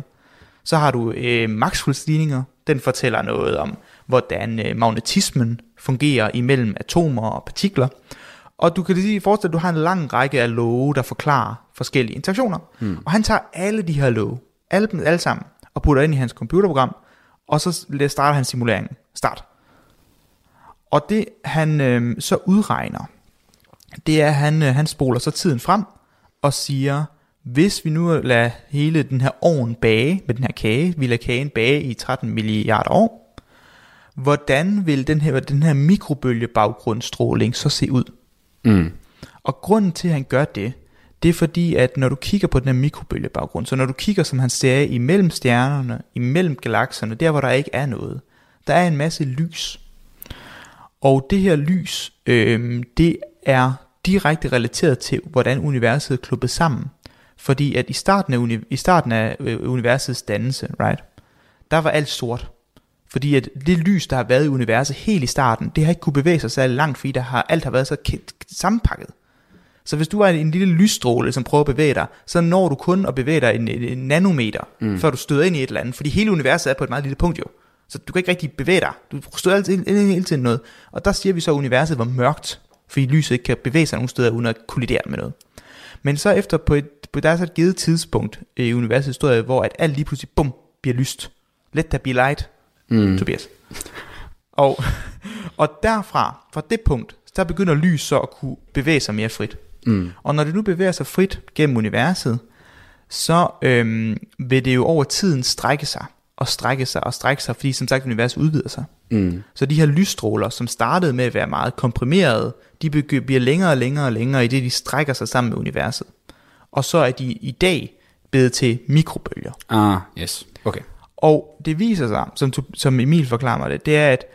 Så har du øh, Maxwells ligninger. Den fortæller noget om, hvordan øh, magnetismen fungerer imellem atomer og partikler. Og du kan lige forestille, at du har en lang række af love, der forklarer forskellige interaktioner. Hmm. Og han tager alle de her love, alle dem alle sammen, og putter ind i hans computerprogram, og så starter han simuleringen. Start. Og det han øh, så udregner, det er, at han, øh, han spoler så tiden frem og siger, hvis vi nu lader hele den her ovn bage med den her kage, vi lader kagen bage i 13 milliarder år, hvordan vil den her, den her mikrobølgebaggrundsstråling så se ud? Mm. Og grunden til, at han gør det, det er fordi, at når du kigger på den her mikrobølgebaggrund, så når du kigger, som han sagde, imellem stjernerne, imellem galakserne, der hvor der ikke er noget, der er en masse lys. Og det her lys, øh, det er direkte relateret til, hvordan universet er klubbet sammen. Fordi at i starten af, uni- i starten af øh, universets dannelse, right, der var alt sort. Fordi at det lys, der har været i universet helt i starten, det har ikke kunne bevæge sig særlig langt, fordi der har, alt har været så sammenpakket. Så hvis du er en lille lysstråle, som prøver at bevæge dig, så når du kun at bevæge dig en, en nanometer, mm. før du støder ind i et eller andet. Fordi hele universet er på et meget lille punkt jo. Så du kan ikke rigtig bevæge dig. Du støder altid ind, ind, hele tiden noget. Og der siger vi så, at universet var mørkt, fordi lyset ikke kan bevæge sig nogen steder uden at kollidere med noget. Men så efter på et, på der er så et givet tidspunkt i universets historie, hvor at alt lige pludselig, bum, bliver lyst. Let there be light, mm. Tobias. Og, og derfra, fra det punkt, der begynder lys så at kunne bevæge sig mere frit. Mm. Og når det nu bevæger sig frit gennem universet, så øhm, vil det jo over tiden strække sig, og strække sig, og strække sig, fordi som sagt universet udvider sig. Mm. Så de her lysstråler, som startede med at være meget komprimerede, de bliver længere og længere og længere, i det de strækker sig sammen med universet. Og så er de i dag blevet til mikrobølger. Ah, yes. Okay. Og det viser sig, som, som Emil forklarer mig det, det er, at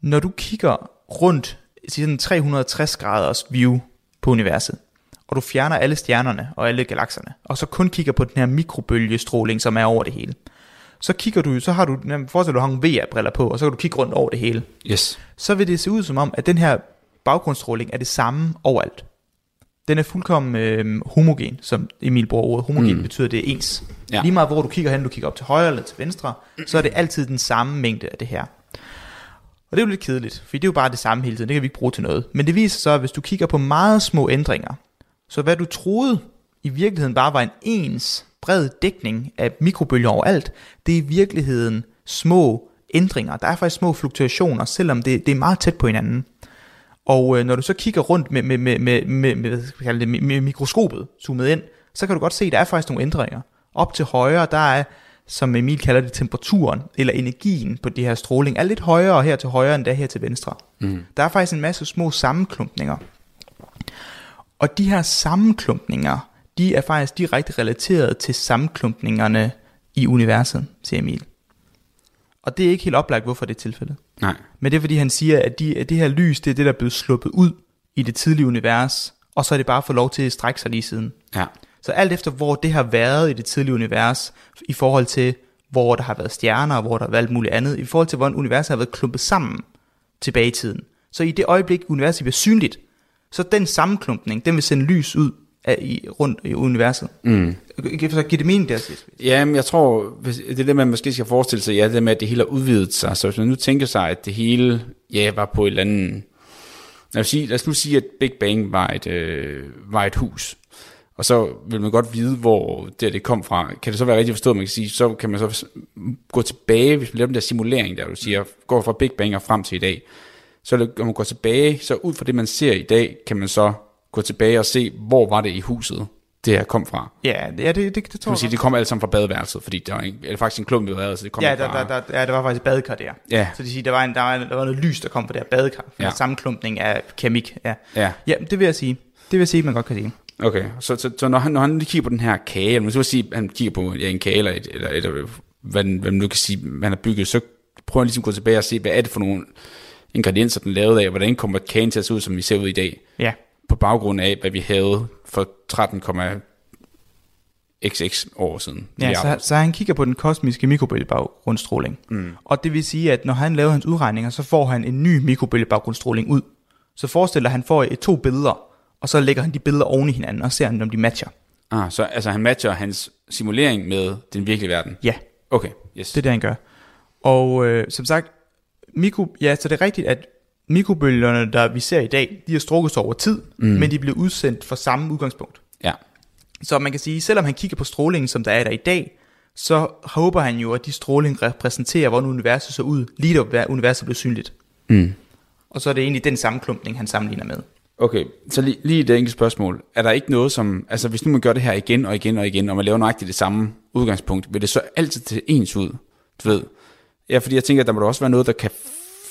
når du kigger rundt i sådan en 360 graders view på universet, og du fjerner alle stjernerne og alle galakserne, og så kun kigger på den her mikrobølgestråling, som er over det hele, så kigger du, så har du, forestil du har nogle VR-briller på, og så kan du kigge rundt over det hele. Yes. Så vil det se ud som om, at den her baggrundsstråling er det samme overalt. Den er fuldkommen øh, homogen, som Emil bruger ordet. Homogen mm. betyder, det er ens. Ja. Lige meget hvor du kigger hen, du kigger op til højre eller til venstre, så er det altid den samme mængde af det her. Og det er jo lidt kedeligt, for det er jo bare det samme hele tiden, det kan vi ikke bruge til noget. Men det viser så, at hvis du kigger på meget små ændringer, så hvad du troede i virkeligheden bare var en ens bred dækning af mikrobølger overalt, det er i virkeligheden små ændringer. Der er faktisk små fluktuationer, selvom det, det er meget tæt på hinanden. Og øh, når du så kigger rundt med, med, med, med, med, med, med, med, med mikroskopet zoomet ind, så kan du godt se, at der er faktisk nogle ændringer. Op til højre, der er, som Emil kalder det, temperaturen, eller energien på det her stråling, er lidt højere her til højre, end der her til venstre. Mm. Der er faktisk en masse små sammenklumpninger. Og de her sammenklumpninger, de er faktisk direkte relateret til sammenklumpningerne i universet, siger Emil. Og det er ikke helt oplagt, hvorfor det er tilfældet. Nej. Men det er fordi han siger, at, de, at det her lys, det er det, der er blevet sluppet ud i det tidlige univers, og så er det bare fået lov til at strække sig lige siden. Ja. Så alt efter, hvor det har været i det tidlige univers, i forhold til, hvor der har været stjerner, og hvor der har været alt muligt andet, i forhold til, hvordan universet har været klumpet sammen tilbage i tiden. Så i det øjeblik, universet bliver synligt, så den sammenklumpning, den vil sende lys ud af, i, rundt i universet. Mm. Så give det mening der, Sis? Jamen, jeg tror, det er det, man måske skal forestille sig, ja, det med, at det hele har udvidet sig. Så hvis man nu tænker sig, at det hele, ja, var på et eller andet... Lad os, sige, lad os nu sige, at Big Bang var et, øh, var et hus. Og så vil man godt vide, hvor det, det kom fra. Kan det så være rigtigt forstået, man kan sige, så kan man så gå tilbage, hvis man laver den der simulering, der du siger, går fra Big Bang og frem til i dag. Så når man går tilbage, så ud fra det, man ser i dag, kan man så gå tilbage og se, hvor var det i huset, det her kom fra. Ja, det, ja, det, det, det tror man jeg sige, det kom alt sammen fra badeværelset, fordi der var, en, eller faktisk en klump i badeværelset, det kom Ja, der, fra... der, der, ja, der var faktisk et badekar der. Ja. Så det siger, der var, en, der, var en, der var noget lys, der kom fra det her badekar. Ja. Ja. En sammenklumpning af keramik. Ja. Ja, ja, det vil jeg sige. Det vil jeg sige, man godt kan sige. Okay. Så, så, så når, han, når han lige kigger på den her kage, eller man skal sige, han kigger på ja, en kage, eller, et, eller, eller hvad, hvad man nu kan sige, man har bygget, så prøver han ligesom at gå tilbage og se, hvad er det for nogle ingredienser, den er lavet af, og hvordan kommer kagen til at se ud, som vi ser ud i dag, Ja, på baggrund af, hvad vi havde for 13,xx år siden. ja så, så han kigger på den kosmiske mikrobølgebaggrundsstråling. Mm. Og det vil sige, at når han laver hans udregninger, så får han en ny mikrobølgebaggrundsstråling ud. Så forestil dig, at han får et, to billeder, og så lægger han de billeder oven i hinanden, og ser, om de matcher. Ah, så altså, han matcher hans simulering med den virkelige verden. Ja, Okay, yes. det er det, han gør. Og øh, som sagt, mikro, ja, så det er rigtigt, at mikrobølgerne, der vi ser i dag, de har strukket sig over tid, mm. men de bliver udsendt fra samme udgangspunkt. Ja, Så man kan sige, selvom han kigger på strålingen, som der er der i dag, så håber han jo, at de stråling repræsenterer, hvordan universet så ud, lige da universet blev synligt. Mm. Og så er det egentlig den sammenklumpning, han sammenligner med. Okay, så lige, lige et enkelt spørgsmål. Er der ikke noget som, altså hvis nu man gør det her igen og igen og igen, og man laver nøjagtigt det samme udgangspunkt, vil det så altid til ens ud, du ved? Ja, fordi jeg tænker, at der må da også være noget, der kan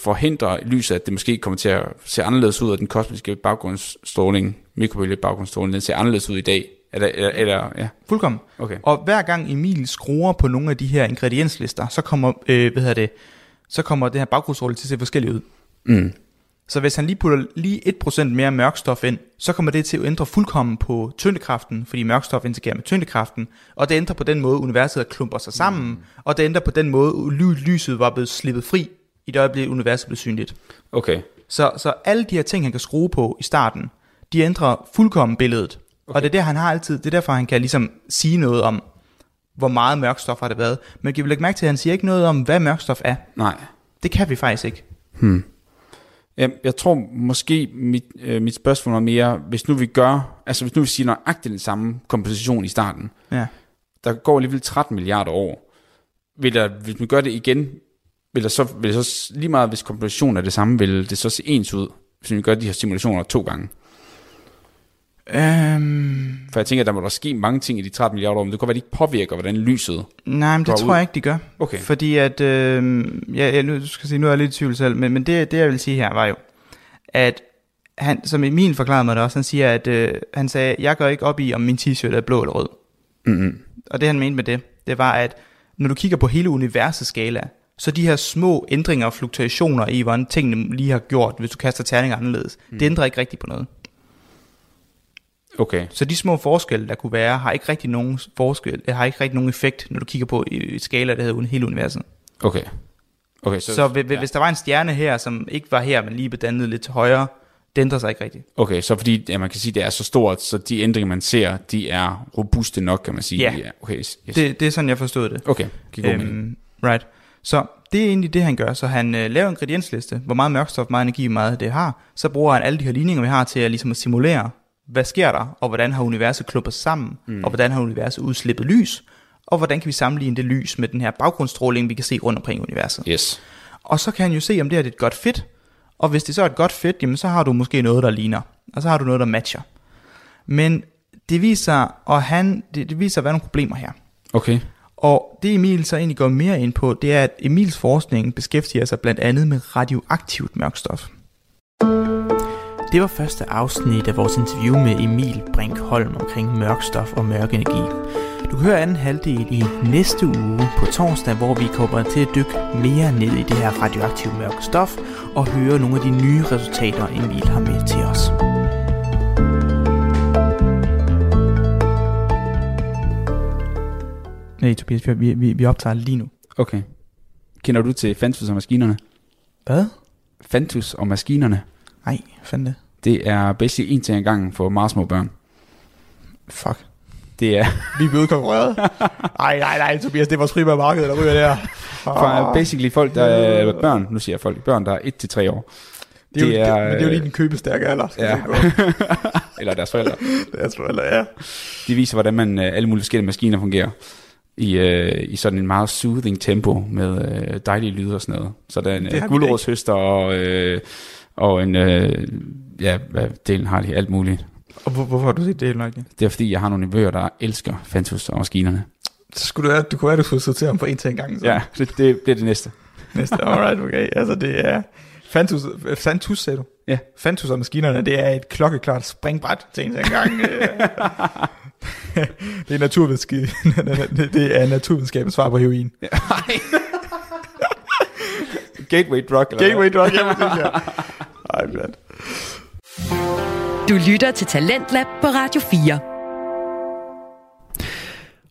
forhindre lyset, at det måske kommer til at se anderledes ud, at den kosmiske baggrundsstråling, mikrobølge baggrundsstråling, den ser anderledes ud i dag. Eller, eller, eller ja, Fuldkommen. okay. Og hver gang Emil skruer på nogle af de her ingredienslister, så kommer, øh, hvad hedder det, så kommer det her baggrundsstråling til at se forskelligt ud. Mm. Så hvis han lige putter lige 1% mere mørkstof ind, så kommer det til at ændre fuldkommen på tyngdekraften, fordi mørkstof interagerer med tyngdekraften, og det ændrer på den måde, universet klumper sig sammen, mm. og det ændrer på den måde, ly- lyset var blevet slippet fri, i det øjeblik, universet blev synligt. Okay, Så, så alle de her ting, han kan skrue på i starten, de ændrer fuldkommen billedet. Okay. Og det er der, han har altid, det er derfor, han kan ligesom sige noget om, hvor meget mørkstof har det været. Men vi lægge mærke til, at han siger ikke noget om, hvad mørkstof er. nej. Det kan vi faktisk ikke. Jeg, jeg tror måske, mit, øh, mit spørgsmål er mere, hvis nu vi gør, altså hvis nu vi siger nøjagtigt den samme komposition i starten, Ja. der går alligevel 13 milliarder år. Vil der, hvis man gør det igen, vil der så, vil det så lige meget, hvis kompositionen er det samme, vil det så se ens ud, hvis vi gør de her simulationer to gange. Øhm, For jeg tænker, der må der ske mange ting i de 13 milliarder år, men det kan være, at de ikke påvirker, hvordan lyset... nej, men det tror ud. jeg ikke, de gør. Okay. Fordi at, øh, ja, jeg nu skal sige, nu er jeg lidt i tvivl selv, men, men det, det jeg vil sige her var jo, at han, som Emil forklarede mig det også, han siger, at øh, han sagde, jeg går ikke op i, om min t-shirt er blå eller rød. Mm-hmm. Og det han mente med det, det var, at når du kigger på hele universets skala, så de her små ændringer og fluktuationer i, hvordan tingene lige har gjort, hvis du kaster terninger anderledes, mm. det ændrer ikke rigtigt på noget. Okay, Så de små forskelle, der kunne være, har ikke rigtig nogen forskel, har ikke rigtig nogen effekt, når du kigger på skala, der hedder hele universet. okay. Okay, så, Så, hvis, ja. hvis der var en stjerne her, som ikke var her, men lige blev dannet lidt til højre, det ændrer sig ikke rigtigt. okay, så fordi ja, man kan sige, at det er så stort, så de ændringer, man ser, de er robuste nok, kan man sige. Ja. okay, yes. Det, det er sådan, jeg forstod det. Okay, giver god mening. Øhm, right. Så det er egentlig det, han gør. Så han øh, laver en ingrediensliste, hvor meget mørkstof, meget energi, meget det har. Så bruger han alle de her ligninger, vi har til at, ligesom at simulere, hvad sker der, og hvordan har universet klubbet sammen, mm. og hvordan har universet udslippet lys, og hvordan kan vi sammenligne det lys med den her baggrundsstråling, vi kan se rundt omkring universet. Yes. Og så kan han jo se, om det her er et godt fit, og hvis det så er et godt fit, jamen så har du måske noget, der ligner, og så har du noget, der matcher. Men det viser, og han, det, det viser, at der er nogle problemer her. Okay. Og det Emil så egentlig går mere ind på, det er, at Emils forskning beskæftiger sig blandt andet med radioaktivt mørkstof. Det var første afsnit af vores interview med Emil Brink Holm omkring mørkstof og mørk energi. Du kan høre anden halvdel i næste uge på torsdag, hvor vi kommer til at dykke mere ned i det her radioaktive mørke stof og høre nogle af de nye resultater, Emil har med til os. Nej, Tobias, vi, vi, vi optager lige nu. Okay. Kender du til Fantus og maskinerne? Hvad? Fantus og maskinerne. Nej, fanden det. Det er basically en ting ad gangen for meget små børn. Fuck. Det er Vi er blevet konkurreret. Nej, nej, nej, Tobias, det er vores primære marked, der ryger der. for basically folk, der er børn, nu siger jeg folk, børn, der er 1-3 år. det, er jo, det er, det, men det er jo lige den købestærke alder. Ja. Eller deres forældre. det er sgu eller ja. De viser, hvordan man øh, alle mulige forskellige maskiner fungerer. I, øh, I sådan en meget soothing tempo med øh, dejlige lyde og sådan noget. Så der er en øh, guldrådshøster og, øh, og en, øh, ja, hvad delen har de, alt muligt. Og hvor, hvorfor har du set det, Nøjke? Det er fordi, jeg har nogle nevøer, der elsker Fantus og maskinerne. Så skulle du, være, du kunne være, du skulle sortere ham på en til en gang. Så. Ja, det, det bliver det næste. Næste, alright, okay. Altså det er... Fantus, Fantus sagde du? Ja. Fantus og maskinerne, det er et klokkeklart springbræt til en til en gang. det er naturvidenskab. det er naturvidenskabens svar på heroin. Gateway drug. Eller Gateway drug, ja, præcis, ja. Ej, blandt. Du lytter til Talentlab på Radio 4.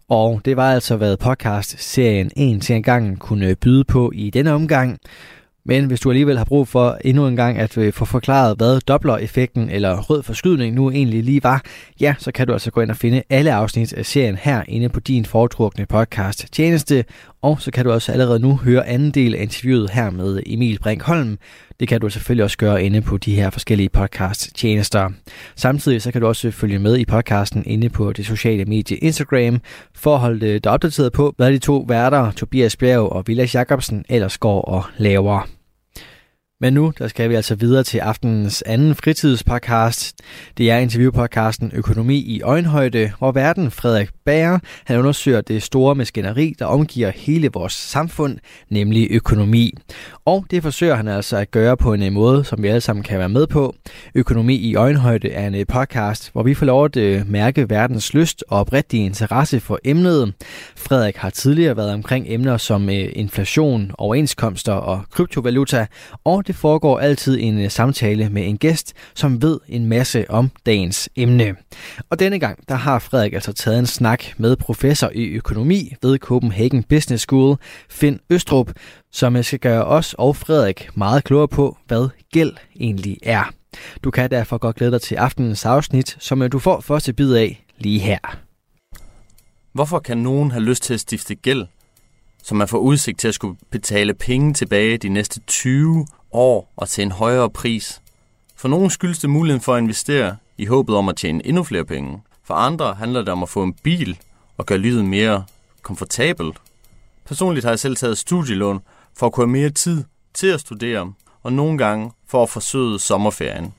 Og det var altså, hvad podcast-serien En til en gang kunne byde på i denne omgang. Men hvis du alligevel har brug for endnu en gang at øh, få forklaret, hvad dobbler-effekten eller rød forskydning nu egentlig lige var, ja, så kan du altså gå ind og finde alle afsnit af serien her inde på din foretrukne podcast tjeneste. Og så kan du også allerede nu høre anden del af interviewet her med Emil Brink Holm. Det kan du selvfølgelig også gøre inde på de her forskellige podcast tjenester. Samtidig så kan du også følge med i podcasten inde på det sociale medie Instagram for at holde dig opdateret på, hvad de to værter, Tobias Bjerg og Vilas Jacobsen, ellers går og laver. Men nu der skal vi altså videre til aftenens anden fritidspodcast. Det er interviewpodcasten Økonomi i øjenhøjde, hvor verden Frederik Bager han undersøger det store maskineri, der omgiver hele vores samfund, nemlig økonomi. Og det forsøger han altså at gøre på en øh, måde, som vi alle sammen kan være med på. Økonomi i øjenhøjde er en øh, podcast, hvor vi får lov at øh, mærke verdens lyst og oprigtige interesse for emnet. Frederik har tidligere været omkring emner som inflation, overenskomster og kryptovaluta, og det foregår altid en øh, samtale med en gæst, som ved en masse om dagens emne. Og denne gang, der har Frederik altså taget en snak med professor i økonomi ved Copenhagen Business School, Finn Østrup, som øh, skal gøre os og Frederik meget klogere på, hvad gæld egentlig er. Du kan derfor godt glæde dig til aftenens afsnit, som øh, du får første bid af lige her. Hvorfor kan nogen have lyst til at stifte gæld, som man får udsigt til at skulle betale penge tilbage de næste 20 år og til en højere pris? For nogen skyldes det muligheden for at investere i håbet om at tjene endnu flere penge. For andre handler det om at få en bil og gøre livet mere komfortabelt. Personligt har jeg selv taget studielån for at kunne have mere tid til at studere, og nogle gange for at forsøge sommerferien.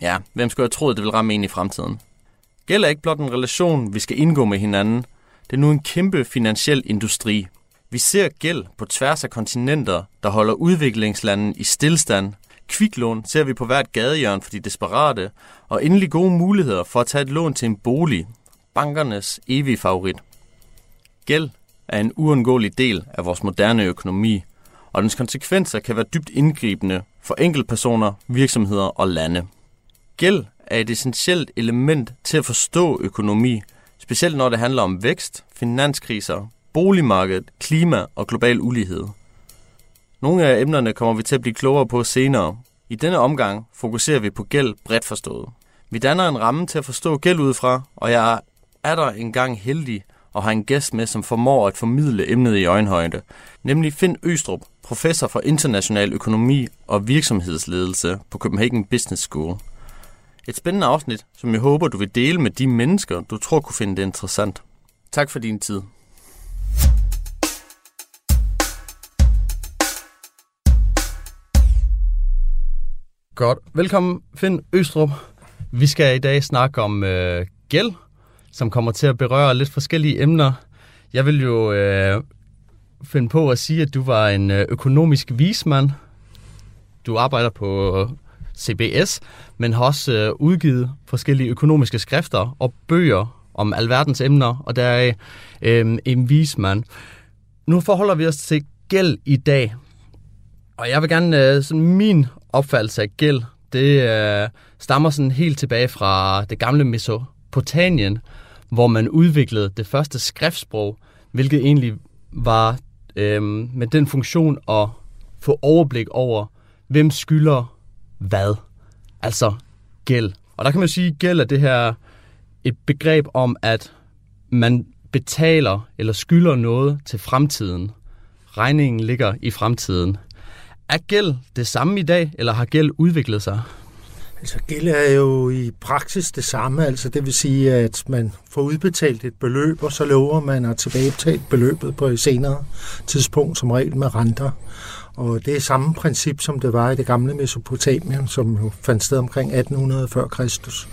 Ja, hvem skulle have troet, det vil ramme en i fremtiden? Gælder ikke blot en relation, vi skal indgå med hinanden. Det er nu en kæmpe finansiel industri. Vi ser gæld på tværs af kontinenter, der holder udviklingslanden i stillstand. Kviklån ser vi på hvert gadehjørn for de desperate, og endelig gode muligheder for at tage et lån til en bolig. Bankernes evige favorit. Gæld er en uundgåelig del af vores moderne økonomi, og dens konsekvenser kan være dybt indgribende for enkeltpersoner, virksomheder og lande. Gæld er et essentielt element til at forstå økonomi, specielt når det handler om vækst, finanskriser, boligmarkedet, klima og global ulighed. Nogle af emnerne kommer vi til at blive klogere på senere. I denne omgang fokuserer vi på gæld bredt forstået. Vi danner en ramme til at forstå gæld udefra, og jeg er der engang heldig og har en gæst med, som formår at formidle emnet i øjenhøjde, nemlig Finn Østrup, professor for international økonomi og virksomhedsledelse på Copenhagen Business School. Et spændende afsnit, som jeg håber, du vil dele med de mennesker, du tror kunne finde det interessant. Tak for din tid. Godt. Velkommen, Finn Østrup. Vi skal i dag snakke om øh, gæld, som kommer til at berøre lidt forskellige emner. Jeg vil jo øh, finde på at sige, at du var en øh, økonomisk vismand. Du arbejder på øh, CBS, men har også øh, udgivet forskellige økonomiske skrifter og bøger om alverdens emner, og der er øh, en vismand. Nu forholder vi os til gæld i dag. Og jeg vil gerne, øh, sådan min opfattelse af gæld, det øh, stammer sådan helt tilbage fra det gamle Mesopotamien, hvor man udviklede det første skriftsprog, hvilket egentlig var øh, med den funktion at få overblik over, hvem skylder hvad. Altså gæld. Og der kan man sige, at gæld er det her et begreb om, at man betaler eller skylder noget til fremtiden. Regningen ligger i fremtiden. Er gæld det samme i dag, eller har gæld udviklet sig? Altså gæld er jo i praksis det samme, altså det vil sige, at man får udbetalt et beløb, og så lover man at tilbagebetale beløbet på et senere tidspunkt, som regel med renter. Og det er samme princip, som det var i det gamle Mesopotamien, som jo fandt sted omkring 1800 før Kristus.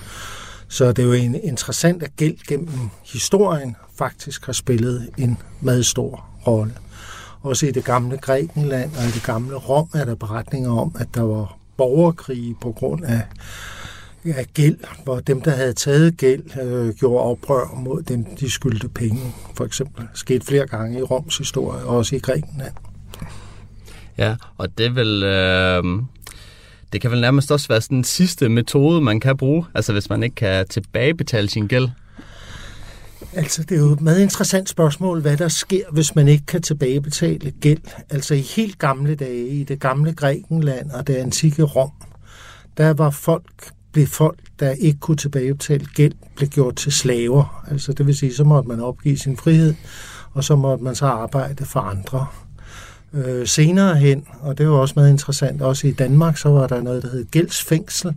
Så det er jo en interessant, at gæld gennem historien faktisk har spillet en meget stor rolle. Også i det gamle Grækenland og i det gamle Rom er der beretninger om, at der var borgerkrige på grund af, af gæld, hvor dem, der havde taget gæld, øh, gjorde oprør mod dem, de skyldte penge. For eksempel skete flere gange i Roms historie, og også i Grækenland. Ja, og det vil... Øh, det kan vel nærmest også være sådan den sidste metode, man kan bruge, altså hvis man ikke kan tilbagebetale sin gæld. Altså, det er jo et meget interessant spørgsmål, hvad der sker, hvis man ikke kan tilbagebetale gæld. Altså, i helt gamle dage, i det gamle Grækenland og det antikke Rom, der var folk, blev folk, der ikke kunne tilbagebetale gæld, blev gjort til slaver. Altså, det vil sige, så måtte man opgive sin frihed, og så måtte man så arbejde for andre. Øh, senere hen, og det var også meget interessant, også i Danmark, så var der noget, der hed gældsfængsel,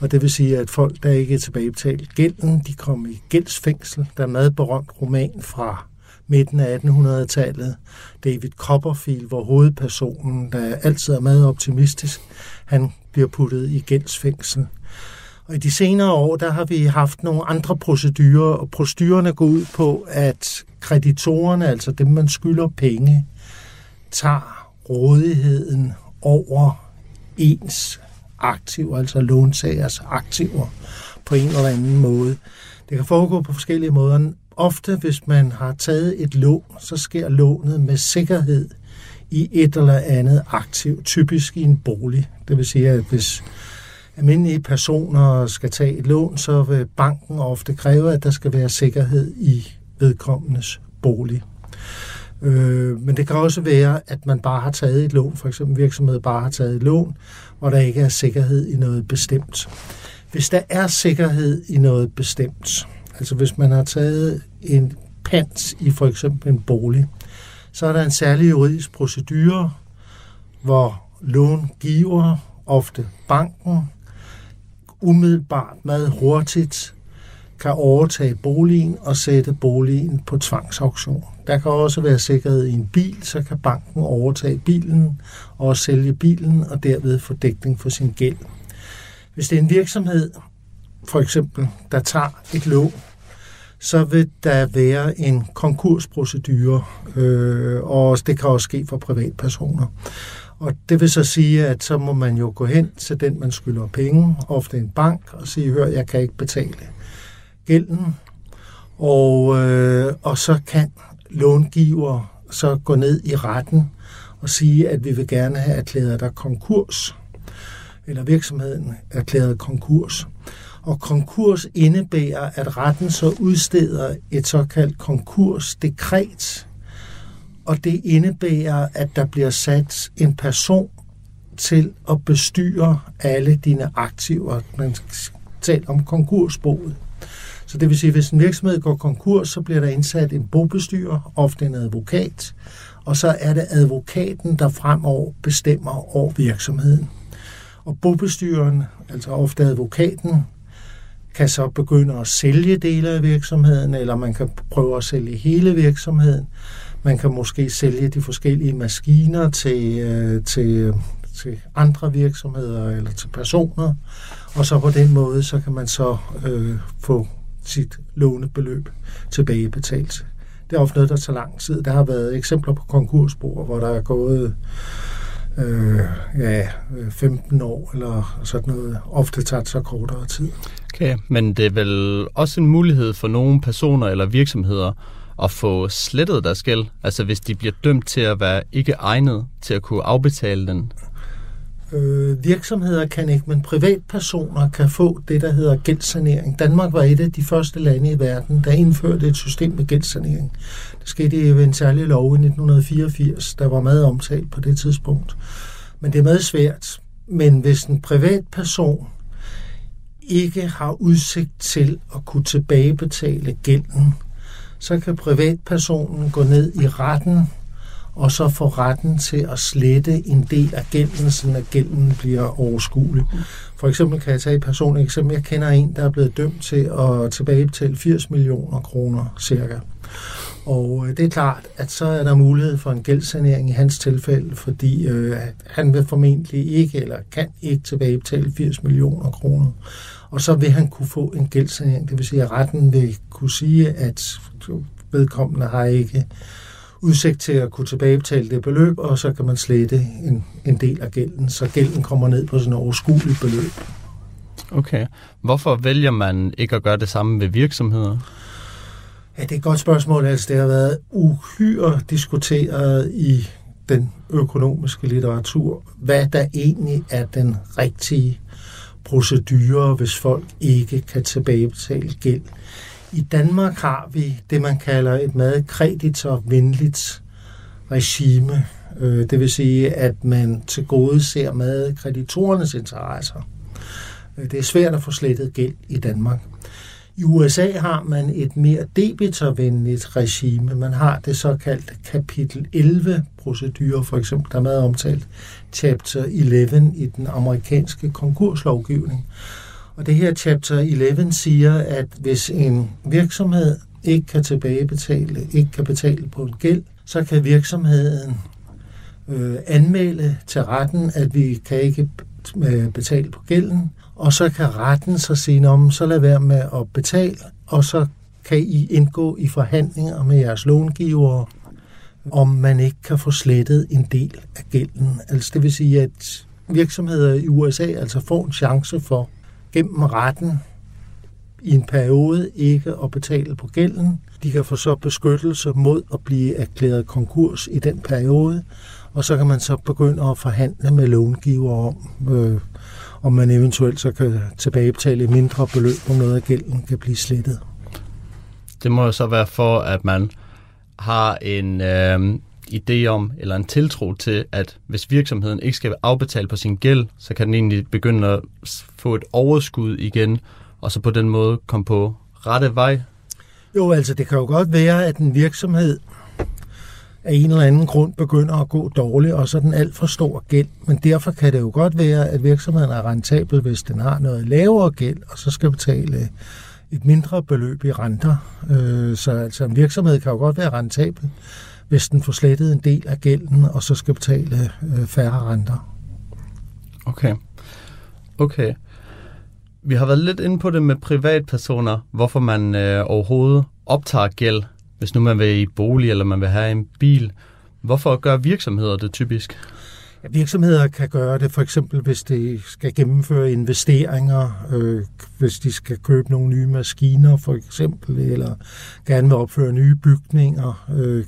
og det vil sige, at folk, der ikke er tilbagebetalt gælden, de kom i gældsfængsel. Der er en meget berømt roman fra midten af 1800-tallet, David Copperfield, hvor hovedpersonen, der altid er meget optimistisk, han bliver puttet i gældsfængsel. Og i de senere år, der har vi haft nogle andre procedurer, og procedurerne går ud på, at kreditorerne, altså dem, man skylder penge, tager rådigheden over ens aktiver, altså låntagers aktiver, på en eller anden måde. Det kan foregå på forskellige måder. Ofte, hvis man har taget et lån, så sker lånet med sikkerhed i et eller andet aktiv, typisk i en bolig. Det vil sige, at hvis almindelige personer skal tage et lån, så vil banken ofte kræve, at der skal være sikkerhed i vedkommendes bolig. Øh, men det kan også være, at man bare har taget et lån, for eksempel virksomhed bare har taget et lån, hvor der ikke er sikkerhed i noget bestemt. Hvis der er sikkerhed i noget bestemt, altså hvis man har taget en pant i for eksempel en bolig, så er der en særlig juridisk procedure, hvor långiver, ofte banken, umiddelbart meget hurtigt kan overtage boligen og sætte boligen på tvangsauktion. Der kan også være sikkerhed i en bil, så kan banken overtage bilen og sælge bilen og derved få dækning for sin gæld. Hvis det er en virksomhed, for eksempel, der tager et lån, så vil der være en konkursprocedure, øh, og det kan også ske for privatpersoner. Og det vil så sige, at så må man jo gå hen til den, man skylder penge, ofte en bank, og sige, hør, jeg kan ikke betale gælden, og, øh, og så kan långiver så gå ned i retten og sige, at vi vil gerne have erklæret dig konkurs, eller virksomheden erklæret konkurs. Og konkurs indebærer, at retten så udsteder et såkaldt konkursdekret, og det indebærer, at der bliver sat en person til at bestyre alle dine aktiver. Man taler om konkursboet. Så det vil sige, at hvis en virksomhed går konkurs, så bliver der indsat en bobestyrer, ofte en advokat, og så er det advokaten, der fremover bestemmer over virksomheden. Og bobestyreren, altså ofte advokaten, kan så begynde at sælge dele af virksomheden, eller man kan prøve at sælge hele virksomheden. Man kan måske sælge de forskellige maskiner til, øh, til, til andre virksomheder eller til personer, og så på den måde, så kan man så øh, få sit lånebeløb tilbagebetalt. Det er ofte noget, der tager lang tid. Der har været eksempler på konkursbord, hvor der er gået øh, ja, øh, 15 år eller sådan noget. Ofte tager det så kortere tid. Okay, men det er vel også en mulighed for nogle personer eller virksomheder at få slettet deres gæld, altså hvis de bliver dømt til at være ikke egnet til at kunne afbetale den? Øh, virksomheder kan ikke, men privatpersoner kan få det, der hedder gældsanering. Danmark var et af de første lande i verden, der indførte et system med gældsanering. Det skete i en særlig lov i 1984, der var meget omtalt på det tidspunkt. Men det er meget svært. Men hvis en privatperson ikke har udsigt til at kunne tilbagebetale gælden, så kan privatpersonen gå ned i retten og så få retten til at slette en del af gælden, sådan at gælden bliver overskuelig. For eksempel kan jeg tage et personligt eksempel. Jeg kender en, der er blevet dømt til at tilbagebetale 80 millioner kroner cirka. Og øh, det er klart, at så er der mulighed for en gældssanering i hans tilfælde, fordi øh, han vil formentlig ikke, eller kan ikke tilbagebetale 80 millioner kroner. Og så vil han kunne få en gældssanering, det vil sige, at retten vil kunne sige, at vedkommende har ikke udsigt til at kunne tilbagebetale det beløb, og så kan man slette en, en del af gælden, så gælden kommer ned på sådan et overskueligt beløb. Okay. Hvorfor vælger man ikke at gøre det samme ved virksomheder? Ja, det er et godt spørgsmål. Altså, det har været uhyre diskuteret i den økonomiske litteratur, hvad der egentlig er den rigtige procedure, hvis folk ikke kan tilbagebetale gæld. I Danmark har vi det, man kalder et meget kreditorvenligt regime. Øh, det vil sige, at man til gode ser med kreditorernes interesser. Øh, det er svært at få slettet gæld i Danmark. I USA har man et mere debitorvenligt regime. Man har det såkaldte kapitel 11 procedure, for eksempel, der er meget omtalt chapter 11 i den amerikanske konkurslovgivning. Og det her chapter 11 siger, at hvis en virksomhed ikke kan tilbagebetale, ikke kan betale på en gæld, så kan virksomheden øh, anmelde til retten, at vi kan ikke øh, betale på gælden, og så kan retten så sige, om så lad være med at betale, og så kan I indgå i forhandlinger med jeres långivere, om man ikke kan få slettet en del af gælden. Altså det vil sige, at virksomheder i USA altså får en chance for gennem retten i en periode ikke at betale på gælden. De kan få så beskyttelse mod at blive erklæret konkurs i den periode, og så kan man så begynde at forhandle med långiver om, øh, om man eventuelt så kan tilbagebetale et mindre beløb, om noget af gælden kan blive slettet. Det må jo så være for, at man har en øh, idé om, eller en tiltro til, at hvis virksomheden ikke skal afbetale på sin gæld, så kan den egentlig begynde at få et overskud igen, og så på den måde komme på rette vej. Jo, altså det kan jo godt være, at en virksomhed af en eller anden grund begynder at gå dårligt, og så er den alt for stor gæld. Men derfor kan det jo godt være, at virksomheden er rentabel, hvis den har noget lavere gæld, og så skal betale et mindre beløb i renter. Øh, så altså en virksomhed kan jo godt være rentabel, hvis den får slettet en del af gælden, og så skal betale øh, færre renter. Okay. Okay. Vi har været lidt inde på det med privatpersoner, hvorfor man øh, overhovedet optager gæld, hvis nu man vil i bolig eller man vil have en bil. Hvorfor gør virksomheder det typisk? Ja, virksomheder kan gøre det for eksempel, hvis de skal gennemføre investeringer, øh, hvis de skal købe nogle nye maskiner for eksempel, eller gerne vil opføre nye bygninger. Øh,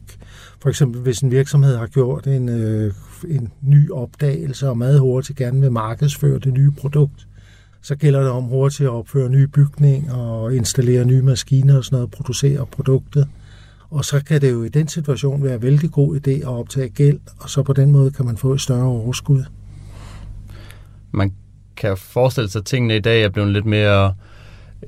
for eksempel hvis en virksomhed har gjort en, øh, en ny opdagelse og meget hurtigt gerne vil markedsføre det nye produkt, så gælder det om hurtigt at opføre nye bygninger og installere nye maskiner og sådan noget, producere produktet. Og så kan det jo i den situation være en vældig god idé at optage gæld, og så på den måde kan man få et større overskud. Man kan forestille sig, at tingene i dag er blevet lidt mere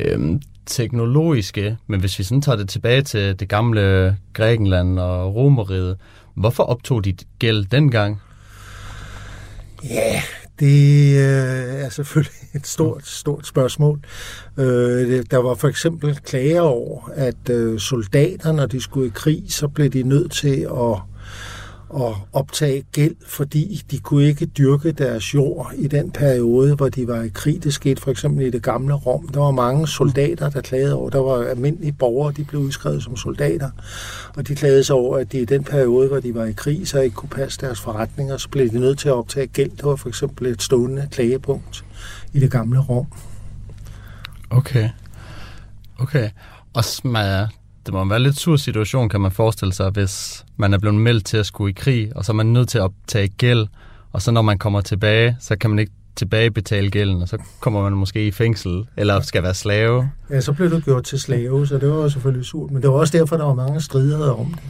øhm, teknologiske, men hvis vi sådan tager det tilbage til det gamle Grækenland og Romeriet, hvorfor optog de gæld dengang? Ja, det øh, er selvfølgelig et stort, stort spørgsmål. Øh, der var for eksempel klager over, at øh, soldater, når de skulle i krig, så blev de nødt til at at optage gæld, fordi de kunne ikke dyrke deres jord i den periode, hvor de var i krig. Det skete for eksempel i det gamle Rom. Der var mange soldater, der klagede over. Der var almindelige borgere, de blev udskrevet som soldater. Og de klagede sig over, at de i den periode, hvor de var i krig, så ikke kunne passe deres forretninger. Så blev de nødt til at optage gæld. Det var for eksempel et stående klagepunkt i det gamle Rom. Okay. Okay. Og smager det må være en lidt sur situation, kan man forestille sig, hvis man er blevet meldt til at skulle i krig, og så er man nødt til at optage gæld, og så når man kommer tilbage, så kan man ikke tilbagebetale gælden, og så kommer man måske i fængsel, eller skal være slave. Ja, så blev du gjort til slave, så det var selvfølgelig surt, men det var også derfor, der var mange strider om det.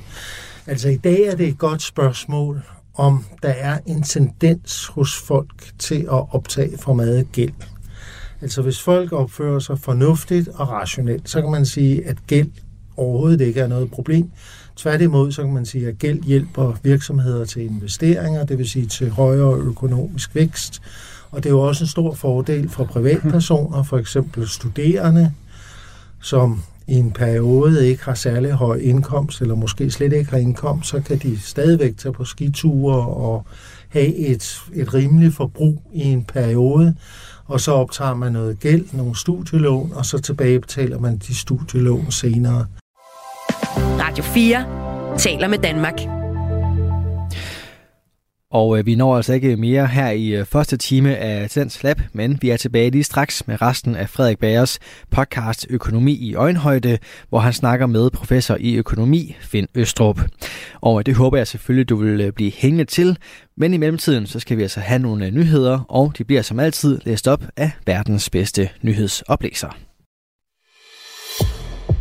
Altså i dag er det et godt spørgsmål, om der er en tendens hos folk til at optage for meget gæld. Altså hvis folk opfører sig fornuftigt og rationelt, så kan man sige, at gæld overhovedet ikke er noget problem. Tværtimod, så kan man sige, at gæld hjælper virksomheder til investeringer, det vil sige til højere økonomisk vækst. Og det er jo også en stor fordel for privatpersoner, for eksempel studerende, som i en periode ikke har særlig høj indkomst, eller måske slet ikke har indkomst, så kan de stadigvæk tage på skiture og have et, et rimeligt forbrug i en periode, og så optager man noget gæld, nogle studielån, og så tilbagebetaler man de studielån senere. Radio 4 taler med Danmark. Og øh, vi når altså ikke mere her i øh, første time af Tendens Lab, men vi er tilbage lige straks med resten af Frederik Bagers podcast Økonomi i øjenhøjde, hvor han snakker med professor i økonomi, Finn Østrup. Og øh, det håber jeg selvfølgelig, du vil øh, blive hængende til. Men i mellemtiden, så skal vi altså have nogle øh, nyheder, og de bliver som altid læst op af verdens bedste nyhedsoplæser.